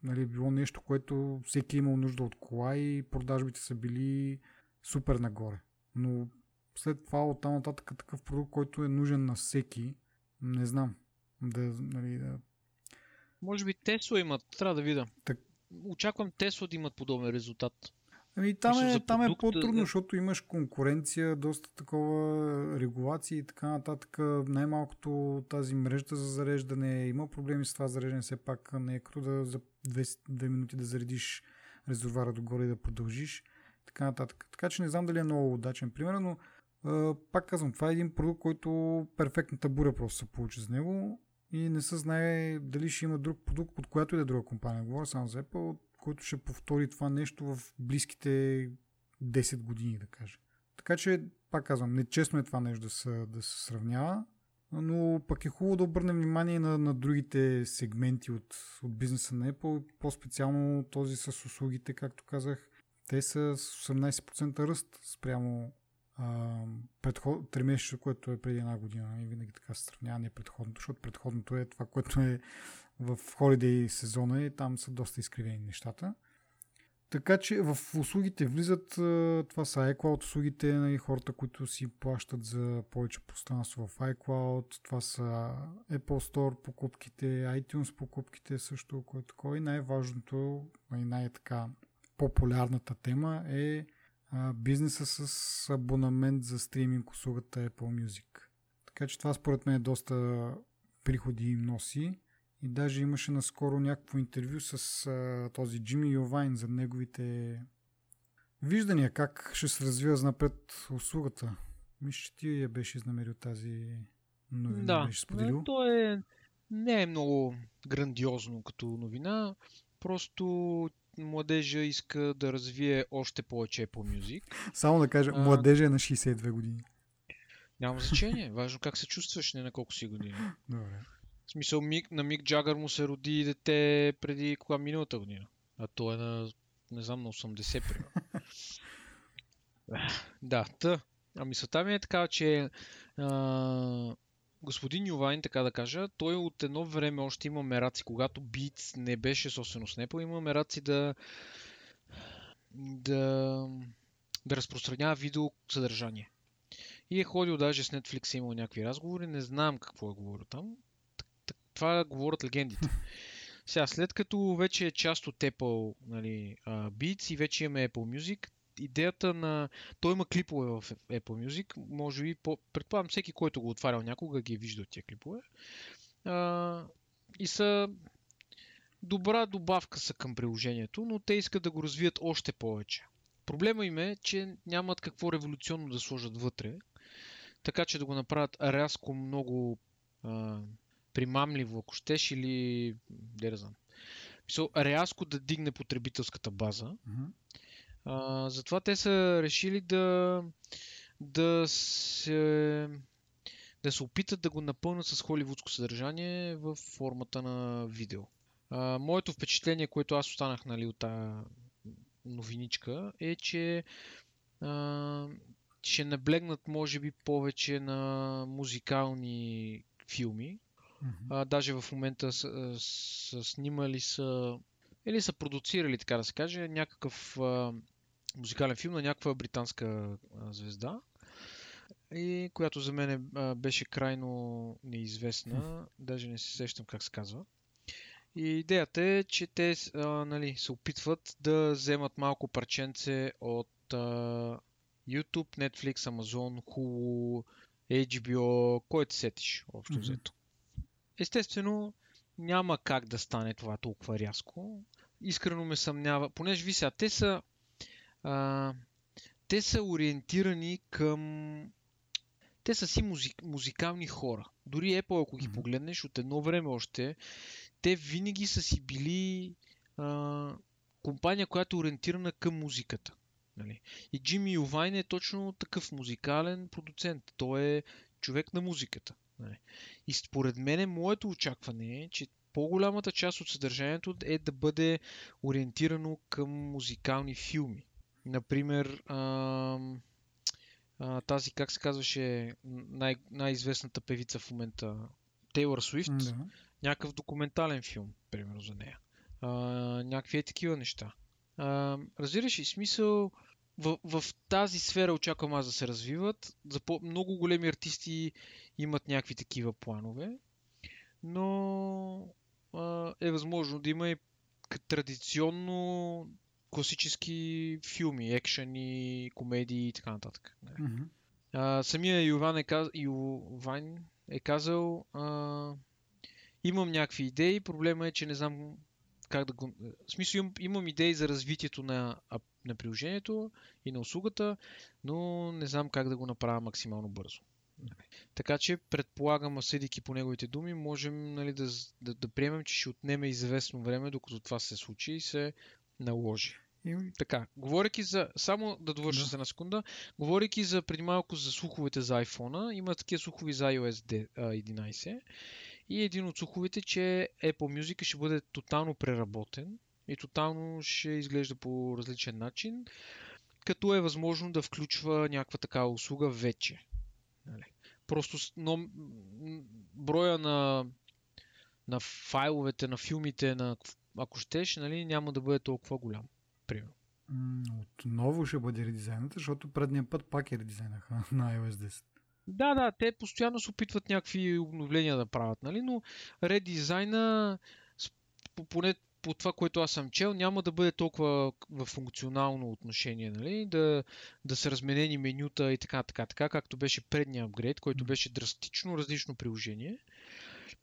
нали, било нещо, което всеки е имал нужда от кола и продажбите са били супер нагоре. Но след това от там нататък такъв продукт, който е нужен на всеки, не знам. Да, нали, да... Може би Тесла имат, трябва да видя. Так... Очаквам Тесла да имат подобен резултат. Ами там е, там е по-трудно, защото имаш конкуренция, доста такова регулации и така нататък. Най-малкото тази мрежата за зареждане има проблеми с това зареждане, все пак не е като да за 2, минути да заредиш резервуара догоре и да продължиш. Така нататък. Така че не знам дали е много удачен пример, но а, пак казвам, това е един продукт, който перфектната буря просто се получи с него и не се знае дали ще има друг продукт, от която и да е друга компания. Говоря само за Apple, който ще повтори това нещо в близките 10 години, да кажа. Така че, пак казвам, нечестно е това нещо да се, да се сравнява, но пък е хубаво да обърнем внимание на, на другите сегменти от, от бизнеса на Apple, по-специално този с услугите, както казах. Те са с 18% ръст спрямо предход, 3 месеца, което е преди една година и винаги така се сравнява, не предходното, защото предходното е това, което е в Holiday сезона и там са доста изкривени нещата. Така че в услугите влизат, това са iCloud услугите, на нали, хората, които си плащат за повече пространство в iCloud, това са Apple Store покупките, iTunes покупките също, което такова най-важното и най-така популярната тема е бизнеса с абонамент за стриминг услугата Apple Music. Така че това според мен е доста приходи им носи. И даже имаше наскоро някакво интервю с а, този Джимми Йовайн за неговите виждания как ще се развива напред услугата. Мисля, че ти я беше изнамерил тази новина, да, беше споделил. то е не е много грандиозно като новина. Просто младежа иска да развие още повече Apple Music. Само да кажа, а... младежа е на 62 години. Няма значение. Важно как се чувстваш, не на колко си години. Добре. В смисъл, Мик, на Мик Джагър му се роди дете преди кога миналата година. А то е на, не знам, на 80 примерно. *laughs* да, та. А мисълта ми е така, че а, господин Ювайн, така да кажа, той от едно време още има мераци, когато Beats не беше собственост на Apple, има мераци да да, да разпространява видео съдържание. И е ходил даже с Netflix, е имал някакви разговори, не знам какво е говорил там. Това говорят легендите. *laughs* Сега, след като вече е част от Apple нали, Beats и вече имаме Apple Music, идеята на... Той има клипове в Apple Music, може би, по... предполагам всеки, който го отварял някога, ги е виждал тия клипове. А, и са добра добавка са към приложението, но те искат да го развият още повече. Проблема им е, че нямат какво революционно да сложат вътре, така че да го направят рязко много а, примамливо, ако щеш, или не знам. Рязко да дигне потребителската база. Mm-hmm. А, затова те са решили да, да се да се опитат да го напълнят с холивудско съдържание в формата на видео. А, моето впечатление, което аз останах нали, от тази новиничка, е, че а, ще наблегнат може би повече на музикални филми. Mm-hmm. А, даже в момента са, са снимали са или са продуцирали, така да се каже, някакъв а, музикален филм на някаква британска а, звезда, и която за мен а, беше крайно неизвестна, даже не се сещам как се казва. И идеята е, че те а, нали, се опитват да вземат малко парченце от а, YouTube, Netflix, Amazon, Hulu, HBO, който сетиш, общо mm-hmm. взето. Естествено, няма как да стане това толкова рязко. Искрено ме съмнява, понеже ви сега, те са, а, те са ориентирани към те са си музик, музикални хора. Дори Apple, ако ги погледнеш от едно време още, те винаги са си били а, компания, която е ориентирана към музиката. Нали? И Джимми Ювайн е точно такъв музикален продуцент. Той е човек на музиката. Нали? И според мен моето очакване е, че по-голямата част от съдържанието е да бъде ориентирано към музикални филми. Например, ам, а, тази, как се казваше, най- най-известната певица в момента, Тейлор Суифт, да. някакъв документален филм, примерно за нея. А, някакви е такива неща. А, разбираш ли, смисъл, в, в тази сфера очаквам аз да се развиват. За по- много големи артисти имат някакви такива планове, но а, е възможно да има и традиционно класически филми, екшени, комедии и така нататък. Mm-hmm. А, самия Йован е, каз... Йован е казал а, имам някакви идеи, проблема е, че не знам как да го... В смисъл имам, имам идеи за развитието на, на приложението и на услугата, но не знам как да го направя максимално бързо. Така че предполагам, съдики по неговите думи, можем нали, да, да, да приемем, че ще отнеме известно време, докато това се случи и се наложи. И... Така, говоряки за, само да довърша да. за една секунда, говоряки за преди малко за слуховете за iPhone, има такива слухови за iOS 11 и един от слуховете, че Apple Music ще бъде тотално преработен и тотално ще изглежда по различен начин, като е възможно да включва някаква такава услуга вече. Нали? Просто но, броя на, на файловете, на филмите, на, ако щеш, нали, няма да бъде толкова голям примерно. Отново ще бъде редизайната, защото предния път пак е редизайнаха *laughs* на iOS 10. Да, да, те постоянно се опитват някакви обновления да правят, нали? но редизайна, поне по това, което аз съм чел, няма да бъде толкова в функционално отношение, нали? да, да са разменени менюта и така, така, така, както беше предния апгрейд, който беше драстично различно приложение.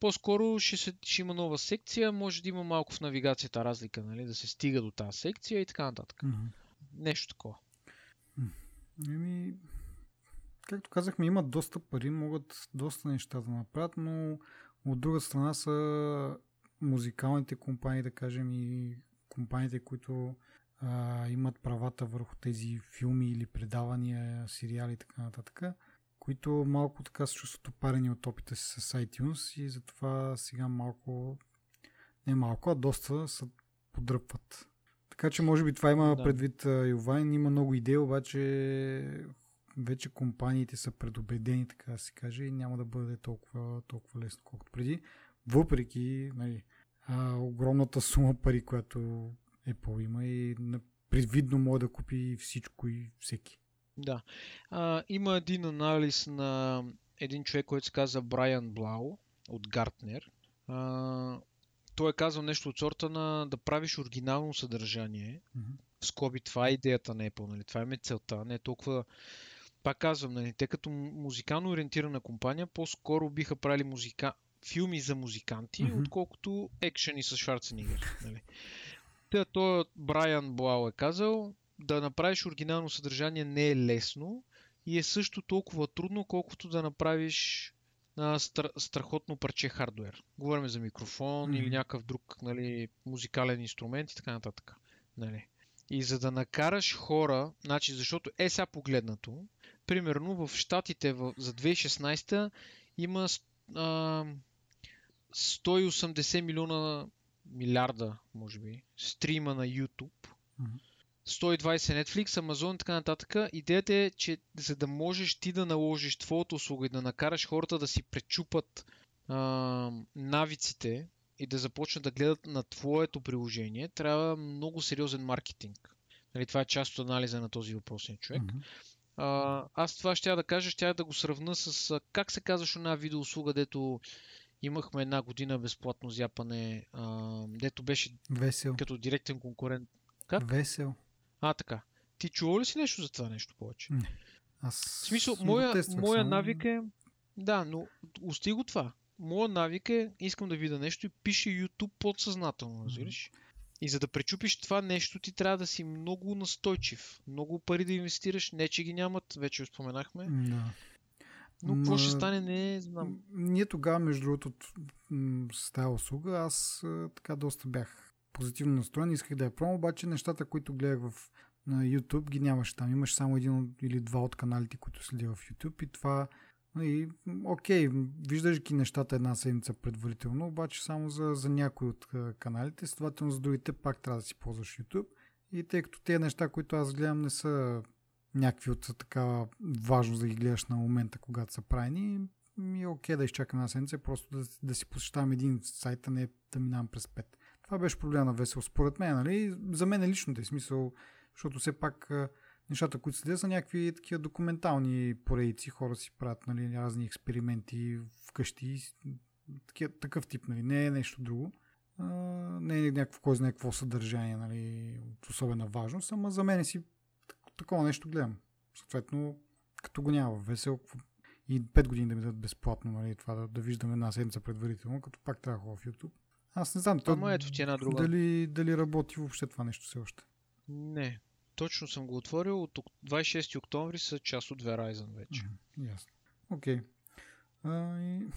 По-скоро ще, се, ще има нова секция, може да има малко в навигацията разлика, нали? да се стига до тази секция и така нататък. Mm-hmm. Нещо такова. Еми, както казахме, имат доста пари, могат доста неща да направят, но от друга страна са музикалните компании, да кажем, и компаниите, които а, имат правата върху тези филми или предавания, сериали и така нататък които малко така се чувстват опарени от опита си с iTunes и затова сега малко, не малко, а доста се подръпват. Така че може би това има да. предвид Йовайн. Има много идеи, обаче вече компаниите са предубедени, така да се каже, и няма да бъде толкова, толкова лесно, колкото преди. Въпреки нали, а, огромната сума пари, която Apple има и предвидно може да купи всичко и всеки. Да. А, има един анализ на един човек, който се казва Брайан Блау от Гартнер. А, той е казал нещо от сорта на да правиш оригинално съдържание. Mm-hmm. В скоби, това е идеята на Apple, нали? това е целта. Не е толкова... Пак казвам, нали, те като музикално ориентирана компания по-скоро биха правили музика... филми за музиканти, mm-hmm. отколкото екшени с Шварценигър. Нали. Та, той Брайан Блау е казал, да направиш оригинално съдържание не е лесно и е също толкова трудно, колкото да направиш а, стра, страхотно парче хардвер. Говорим за микрофон mm-hmm. или някакъв друг нали, музикален инструмент и така нататък. Нали. И за да накараш хора, значи, защото е сега погледнато, примерно в Штатите в, за 2016 има а, 180 милиона милиарда, може би, стрима на YouTube. 120 Netflix, Amazon и така нататък. Идеята е, че за да можеш ти да наложиш твоята услуга и да накараш хората да си пречупат а, навиците и да започнат да гледат на твоето приложение, трябва много сериозен маркетинг. Нали, това е част от анализа на този въпросен човек. Mm-hmm. А, аз това ще да кажа, ще да го сравна с как се казваш една видеоуслуга, дето имахме една година безплатно зяпане, а, дето беше Весел. като директен конкурент. Как? Весел. А, така. Ти чува ли си нещо за това нещо повече? Не. Аз в смисъл, моя, тествах, моя само... навик е... Да, но усти го това. Моя навик е, искам да видя нещо и пише YouTube подсъзнателно, разбираш? Mm-hmm. И за да пречупиш това нещо, ти трябва да си много настойчив. Много пари да инвестираш. Не, че ги нямат, вече го споменахме. Да. Но какво ще стане, не знам. Ние тогава, между другото, с тази услуга, аз така доста бях позитивно настроен. Исках да я пробвам, обаче нещата, които гледах в, на YouTube, ги нямаше там. Имаш само един или два от каналите, които следя в YouTube и това и, окей, виждаш ги нещата една седмица предварително, обаче само за, за някои от каналите, следователно за другите пак трябва да си ползваш YouTube. И тъй като тези неща, които аз гледам, не са някакви от такава важност да ги гледаш на момента, когато са правени, ми е окей да изчакам една седмица, просто да, да си посещавам един сайт, а не да минавам през пет. Това беше проблема на Весел, според мен, нали? За мен е лично, е смисъл, защото все пак нещата, които следя, са някакви такива документални поредици. Хора си правят нали, разни експерименти вкъщи. Такива, такъв тип, нали. Не е нещо друго. А, не е някакво, кой знае какво съдържание, нали, от особена важност, ама за мен си такова нещо гледам. Съответно, като го няма весел и 5 години да ми дадат безплатно, нали, това да, да виждам една седмица предварително, като пак трябва в YouTube. Аз не знам, то, ето ти една друга. Дали, дали работи въобще това нещо все още. Не, точно съм го отворил. От 26 октомври са част от Verizon вече. Ясно. Окей. Okay.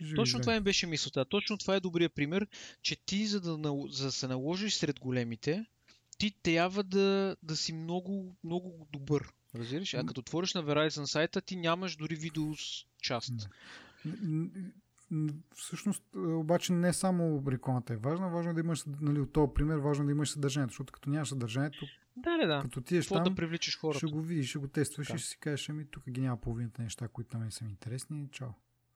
И... Точно това им беше мисълта. Точно това е добрият пример, че ти, за да, за да се наложиш сред големите, ти трябва да, да си много, много добър. Разбираш? А като отвориш на Verizon сайта, ти нямаш дори видео част всъщност, е, обаче не само рекламата е важна, важно е да имаш, нали, от този пример, важно е да имаш съдържанието, защото като нямаш съдържанието, да, да, да. като ти еш там, да привличаш хората. ще го видиш, ще го тестваш да. и ще си кажеш, ами тук ги няма половината неща, които на мен са ми интересни, чао.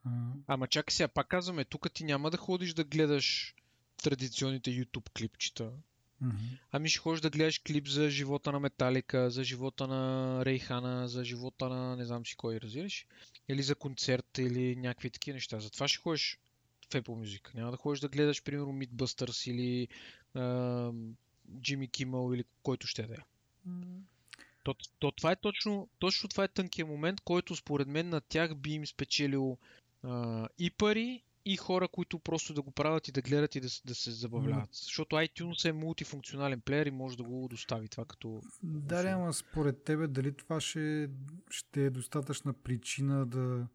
А... Ама чакай сега, пак казваме, тук ти няма да ходиш да гледаш традиционните YouTube клипчета. Mm-hmm. Ами ще ходиш да гледаш клип за живота на Металика, за живота на Рейхана, за живота на не знам си кой, разбираш? Или за концерт, или някакви такива неща. Затова ще ходиш в Apple Music. Няма да ходиш да гледаш, примерно, Mythbusters или Джимми Кимъл или който ще да е. Mm. То, то, това е точно, точно това е тънкия момент, който според мен на тях би им спечелил а, и пари, и хора, които просто да го правят и да гледат и да, да се забавляват. Mm. Защото iTunes е мултифункционален плеер и може да го достави това като... Да, ама според тебе дали това ще, ще е достатъчна причина да...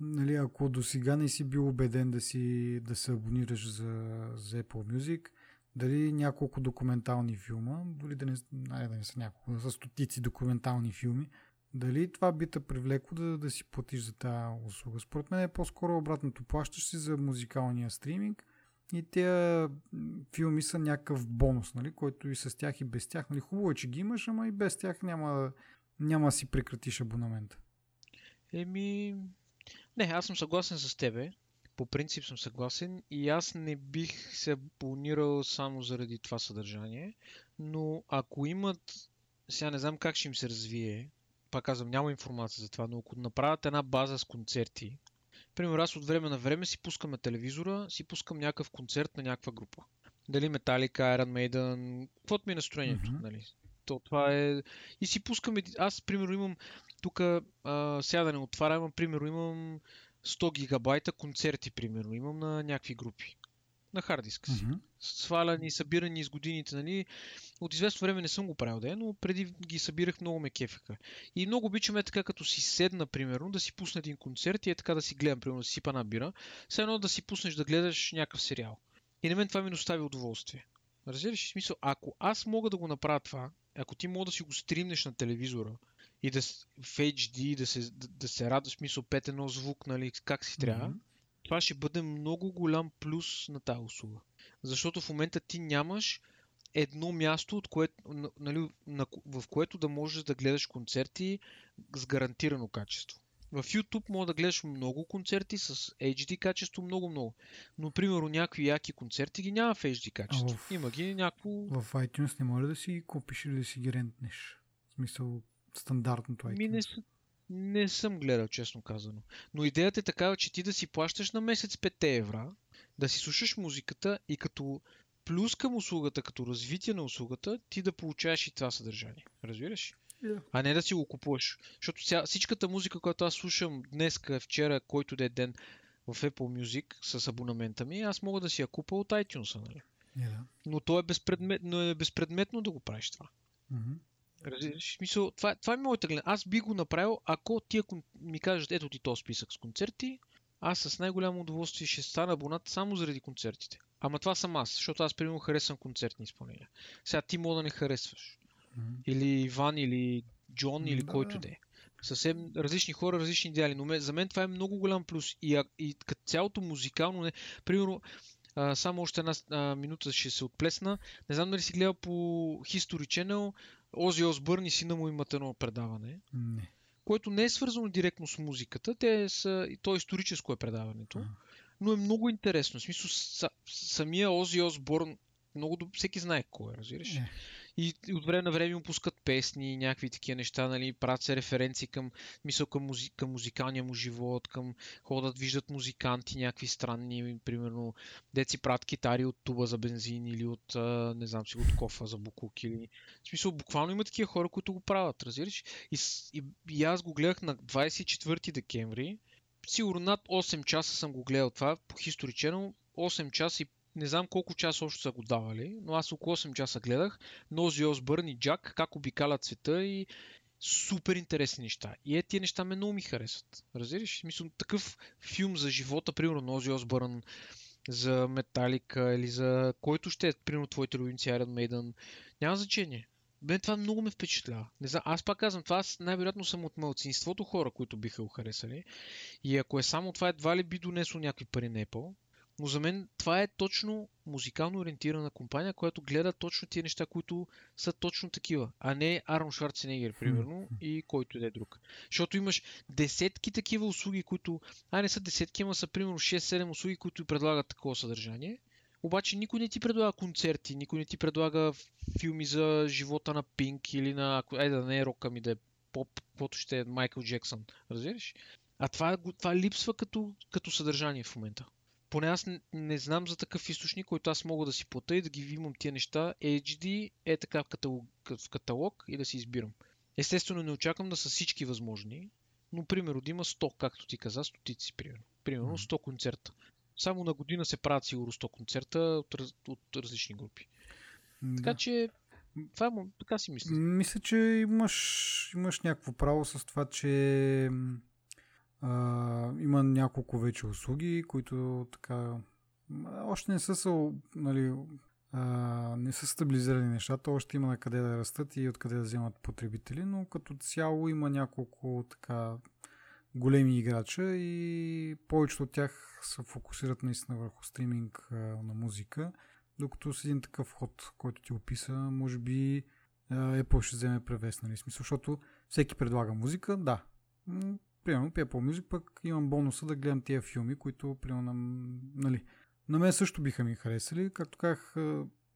Нали, ако до сега не си бил убеден да, си, да се абонираш за, за Apple Music, дали няколко документални филма, дори да не, не, да не са няколко, да са стотици документални филми, дали това би те привлекло да, да си платиш за тази услуга? Според мен е по-скоро обратното. Плащаш си за музикалния стриминг и тези филми са някакъв бонус, нали, който и с тях и без тях. Нали, хубаво е, че ги имаш, ама и без тях няма, няма да си прекратиш абонамента. Еми, не, аз съм съгласен с тебе. По принцип съм съгласен и аз не бих се абонирал само заради това съдържание, но ако имат, сега не знам как ще им се развие пак казвам, няма информация за това, но ако направят една база с концерти, примерно аз от време на време си пускаме телевизора, си пускам някакъв концерт на някаква група. Дали Metallica, Iron Maiden, каквото ми е настроението, mm-hmm. нали? То, това е... И си пускаме... Аз, примерно, имам тук, сега да не отварям, примерно, имам 100 гигабайта концерти, примерно, имам на някакви групи на хард диска си. Mm-hmm. Сваляни, събирани с годините, нали. От известно време не съм го правил, да, но преди ги събирах много ме кефаха. И много обичаме така, като си седна, примерно, да си пусна един концерт и е така да си гледам, примерно, да си сипа бира, все едно да си пуснеш да гледаш някакъв сериал. И на мен това ми достави удоволствие. Разбираш ли смисъл? Ако аз мога да го направя това, ако ти мога да си го стримнеш на телевизора и да в HD да се, да, да се радва, смисъл едно звук, нали, как си трябва, mm-hmm. Това ще бъде много голям плюс на тази услуга. Защото в момента ти нямаш едно място, от което, нали, на, в което да можеш да гледаш концерти с гарантирано качество. В YouTube мога да гледаш много концерти с HD качество, много-много. Но, примерно, някакви яки концерти ги няма в HD качество. В... Има ги някакво... В iTunes не може да си купиш или да си ги рентнеш. В смисъл, стандартното iTunes. Ми не, не съм гледал, честно казано. Но идеята е такава, че ти да си плащаш на месец 5 евра, да си слушаш музиката и като плюс към услугата, като развитие на услугата, ти да получаваш и това съдържание. Разбираш? Yeah. А не да си го купуваш. Защото сега, всичката музика, която аз слушам днес, вчера, който да е ден в Apple Music с абонамента ми, аз мога да си я купа от iTunes. Нали? Yeah. Но то е, безпредмет, но е безпредметно да го правиш това. Mm-hmm. Разбираш? Смисъл, това, това е моята гледна. Аз би го направил, ако ти ако ми кажат, ето ти този списък с концерти, аз с най-голямо удоволствие ще стана абонат само заради концертите. Ама това съм аз, защото аз примерно харесвам концертни изпълнения. Сега ти мога да не харесваш. Mm-hmm. Или Иван, или Джон, или да. който да е. Съвсем различни хора, различни идеали. Но за мен това е много голям плюс. И, и като цялото музикално, не, примерно, а, само още една а, минута ще се отплесна. Не знам дали си гледал по History Channel, Ози Осбърн и сина му имат едно предаване. Не. Което не е свързано директно с музиката. Те са, то е историческо е предаването. А. Но е много интересно. В смисъл, самия Ози Осборн много доб... всеки знае кой е, разбираш. Не. И, и от време на време му пускат песни, някакви такива неща, нали, правят се референции към, мисъл, към, музи... към музикалния му живот, към ходят, виждат музиканти, някакви странни, примерно, деци правят китари от туба за бензин или от, не знам си, от кофа за букук или... В смисъл, буквално има такива хора, които го правят, разбираш. И, и, и аз го гледах на 24 декември, сигурно над 8 часа съм го гледал това по History Channel, 8 часа и не знам колко часа още са го давали, но аз около 8 часа гледах. Нози Осбърн и Джак, как обикалят света и супер интересни неща. И е, тия неща ме много ми харесват. Разбираш? Мисля, такъв филм за живота, примерно Нози Осбърн, за Металика или за който ще е, примерно, твоите любимци Iron Maiden. Няма значение. Бе, това много ме впечатлява. Не знам, аз пак казвам, това аз най-вероятно съм от мълцинството хора, които биха го харесали. И ако е само това, едва ли би донесло някакви пари на Apple. Но за мен това е точно музикално ориентирана компания, която гледа точно тия неща, които са точно такива, а не Арон Шварценегер, примерно, и който да е друг. Защото имаш десетки такива услуги, които, а не са десетки, ама са примерно 6-7 услуги, които предлагат такова съдържание. Обаче никой не ти предлага концерти, никой не ти предлага филми за живота на Пинк или на, айде да не е рока ми да е поп, каквото ще е Майкъл Джексън. Разбираш? А това, това липсва като, като съдържание в момента поне аз не, не знам за такъв източник, който аз мога да си плата и да ги имам тия неща HD е така в каталог, в каталог и да си избирам. Естествено не очаквам да са всички възможни, но примерно да има 100, както ти каза, стотици примерно. Примерно 100 концерта. Само на година се правят сигурно 100 концерта от, от различни групи. Да. Така че това така си мисля. Мисля, че имаш, имаш някакво право с това, че има няколко вече услуги, които така още не са нали, а, не са стабилизирани нещата, още има на къде да растат и откъде да вземат потребители, но като цяло има няколко така големи играча и повечето от тях се фокусират наистина върху стриминг а, на музика, докато с един такъв ход, който ти описа, може би Apple ще вземе превес, нали? Смисъл, защото всеки предлага музика, да, примерно Apple Music пък имам бонуса да гледам тия филми, които примерно нали, на мен също биха ми харесали. Както казах,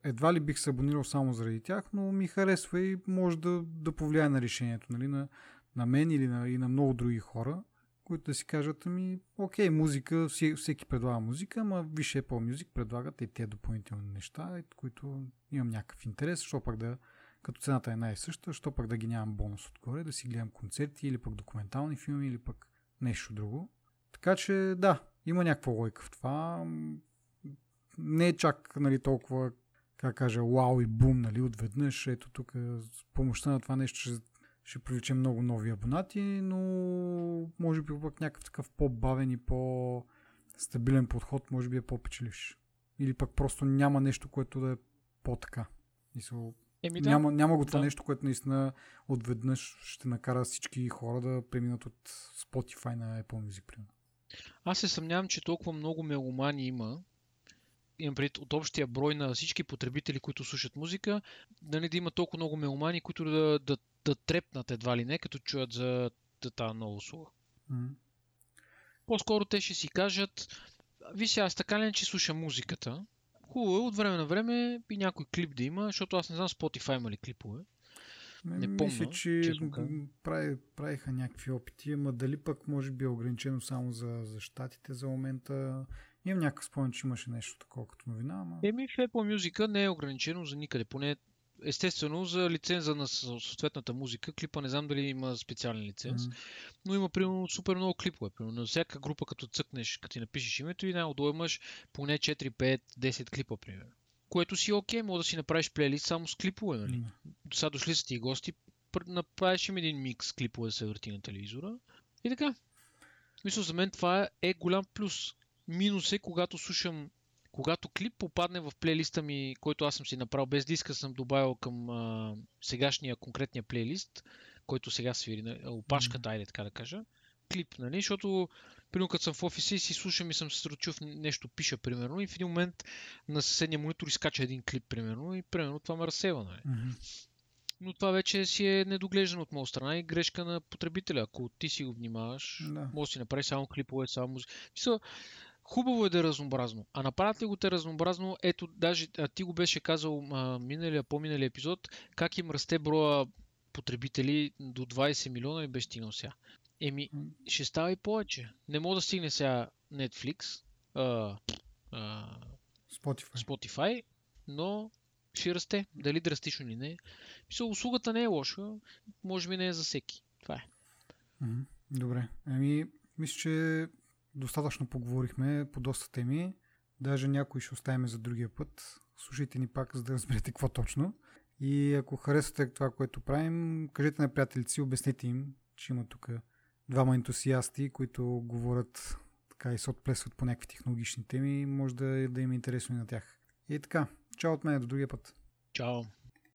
едва ли бих се абонирал само заради тях, но ми харесва и може да, да повлияе на решението нали, на, на мен или на, и на много други хора, които да си кажат, ами, окей, музика, всеки предлага музика, ама виж Apple Music предлагат и тези допълнителни неща, които имам някакъв интерес, защото пък да, като цената е най-съща, що пък да ги нямам бонус отгоре, да си гледам концерти или пък документални филми или пък нещо друго. Така че да, има някаква лойка в това. Не е чак нали, толкова, как кажа, вау и бум, нали, отведнъж. Ето тук с помощта на това нещо ще, ще привлече много нови абонати, но може би пък някакъв такъв по-бавен и по-стабилен подход може би е по-печеливш. Или пък просто няма нещо, което да е по-така. Еми, да. Няма, няма го това Да. нещо, което наистина отведнъж ще накара всички хора да преминат от Spotify на Apple Music, примерно. Аз се съмнявам, че толкова много меломани има, имам пред от общия брой на всички потребители, които слушат музика, нали, да има толкова много меломани, които да, да, да трепнат едва ли не, като чуят за тази нова услуга. М. По-скоро те ще си кажат, виж аз така ли не, че слушам музиката, хубаво е от време на време и някой клип да има, защото аз не знам Spotify има ли клипове. Ме, Не мисля, помня, че честно казано. м, прави, правиха някакви опити, ама дали пък може би е ограничено само за, за щатите за момента. Имам някакъв спомен, че имаше нещо такова като новина, ама... Еми в Apple Music не е ограничено за никъде, поне естествено за лиценза на съ- съответната музика. Клипа не знам дали има специален лиценз, М. но има примерно супер много клипове. Примерно на всяка група като цъкнеш, като ти напишеш името и най-отдолу имаш поне 4, 5, 10 клипа, примерно. Което си окей, може да си направиш плейлист само с клипове, нали? М. Сега дошли са ти гости, пр- направиш им един микс клипове да се върти на телевизора. И така. Мисля, за мен това е голям плюс. Минус е, когато слушам когато клип попадне в плейлиста ми, който аз съм си направил без диска, съм добавил към а, сегашния конкретния плейлист, който сега свири, на- опашката, айде така да кажа, клип, нали? Защото, примерно, като съм в офиса и си слушам и съм се срочил в нещо, пиша, примерно, и в един момент на съседния монитор изкача един клип, примерно, и примерно това ме разсева, нали? Мгм. Но това вече си е недоглеждано от моя страна и грешка на потребителя. Ако ти си го внимаваш, Да. може да си направиш само клипове, само музика. Хубаво е да е разнообразно. А направят ли го те разнообразно, ето, даже а, ти го беше казал а, миналия, по-миналия епизод, как им расте броя потребители до 20 милиона и беше стигнал сега. Еми, ще става и повече. Не мога да стигне сега Netflix, а, а, Spotify. Spotify, но ще расте. Дали драстично или не. Мисля, услугата не е лоша, може би не е за всеки. Това е. Добре. Ами, мисля, че достатъчно поговорихме по доста теми. Даже някои ще оставим за другия път. Слушайте ни пак, за да разберете какво точно. И ако харесвате това, което правим, кажете на приятелите си, обясните им, че има тук двама ентусиасти, които говорят така и се отплесват по някакви технологични теми. Може да, да им е интересно и на тях. И така, чао от мен, до другия път. Чао!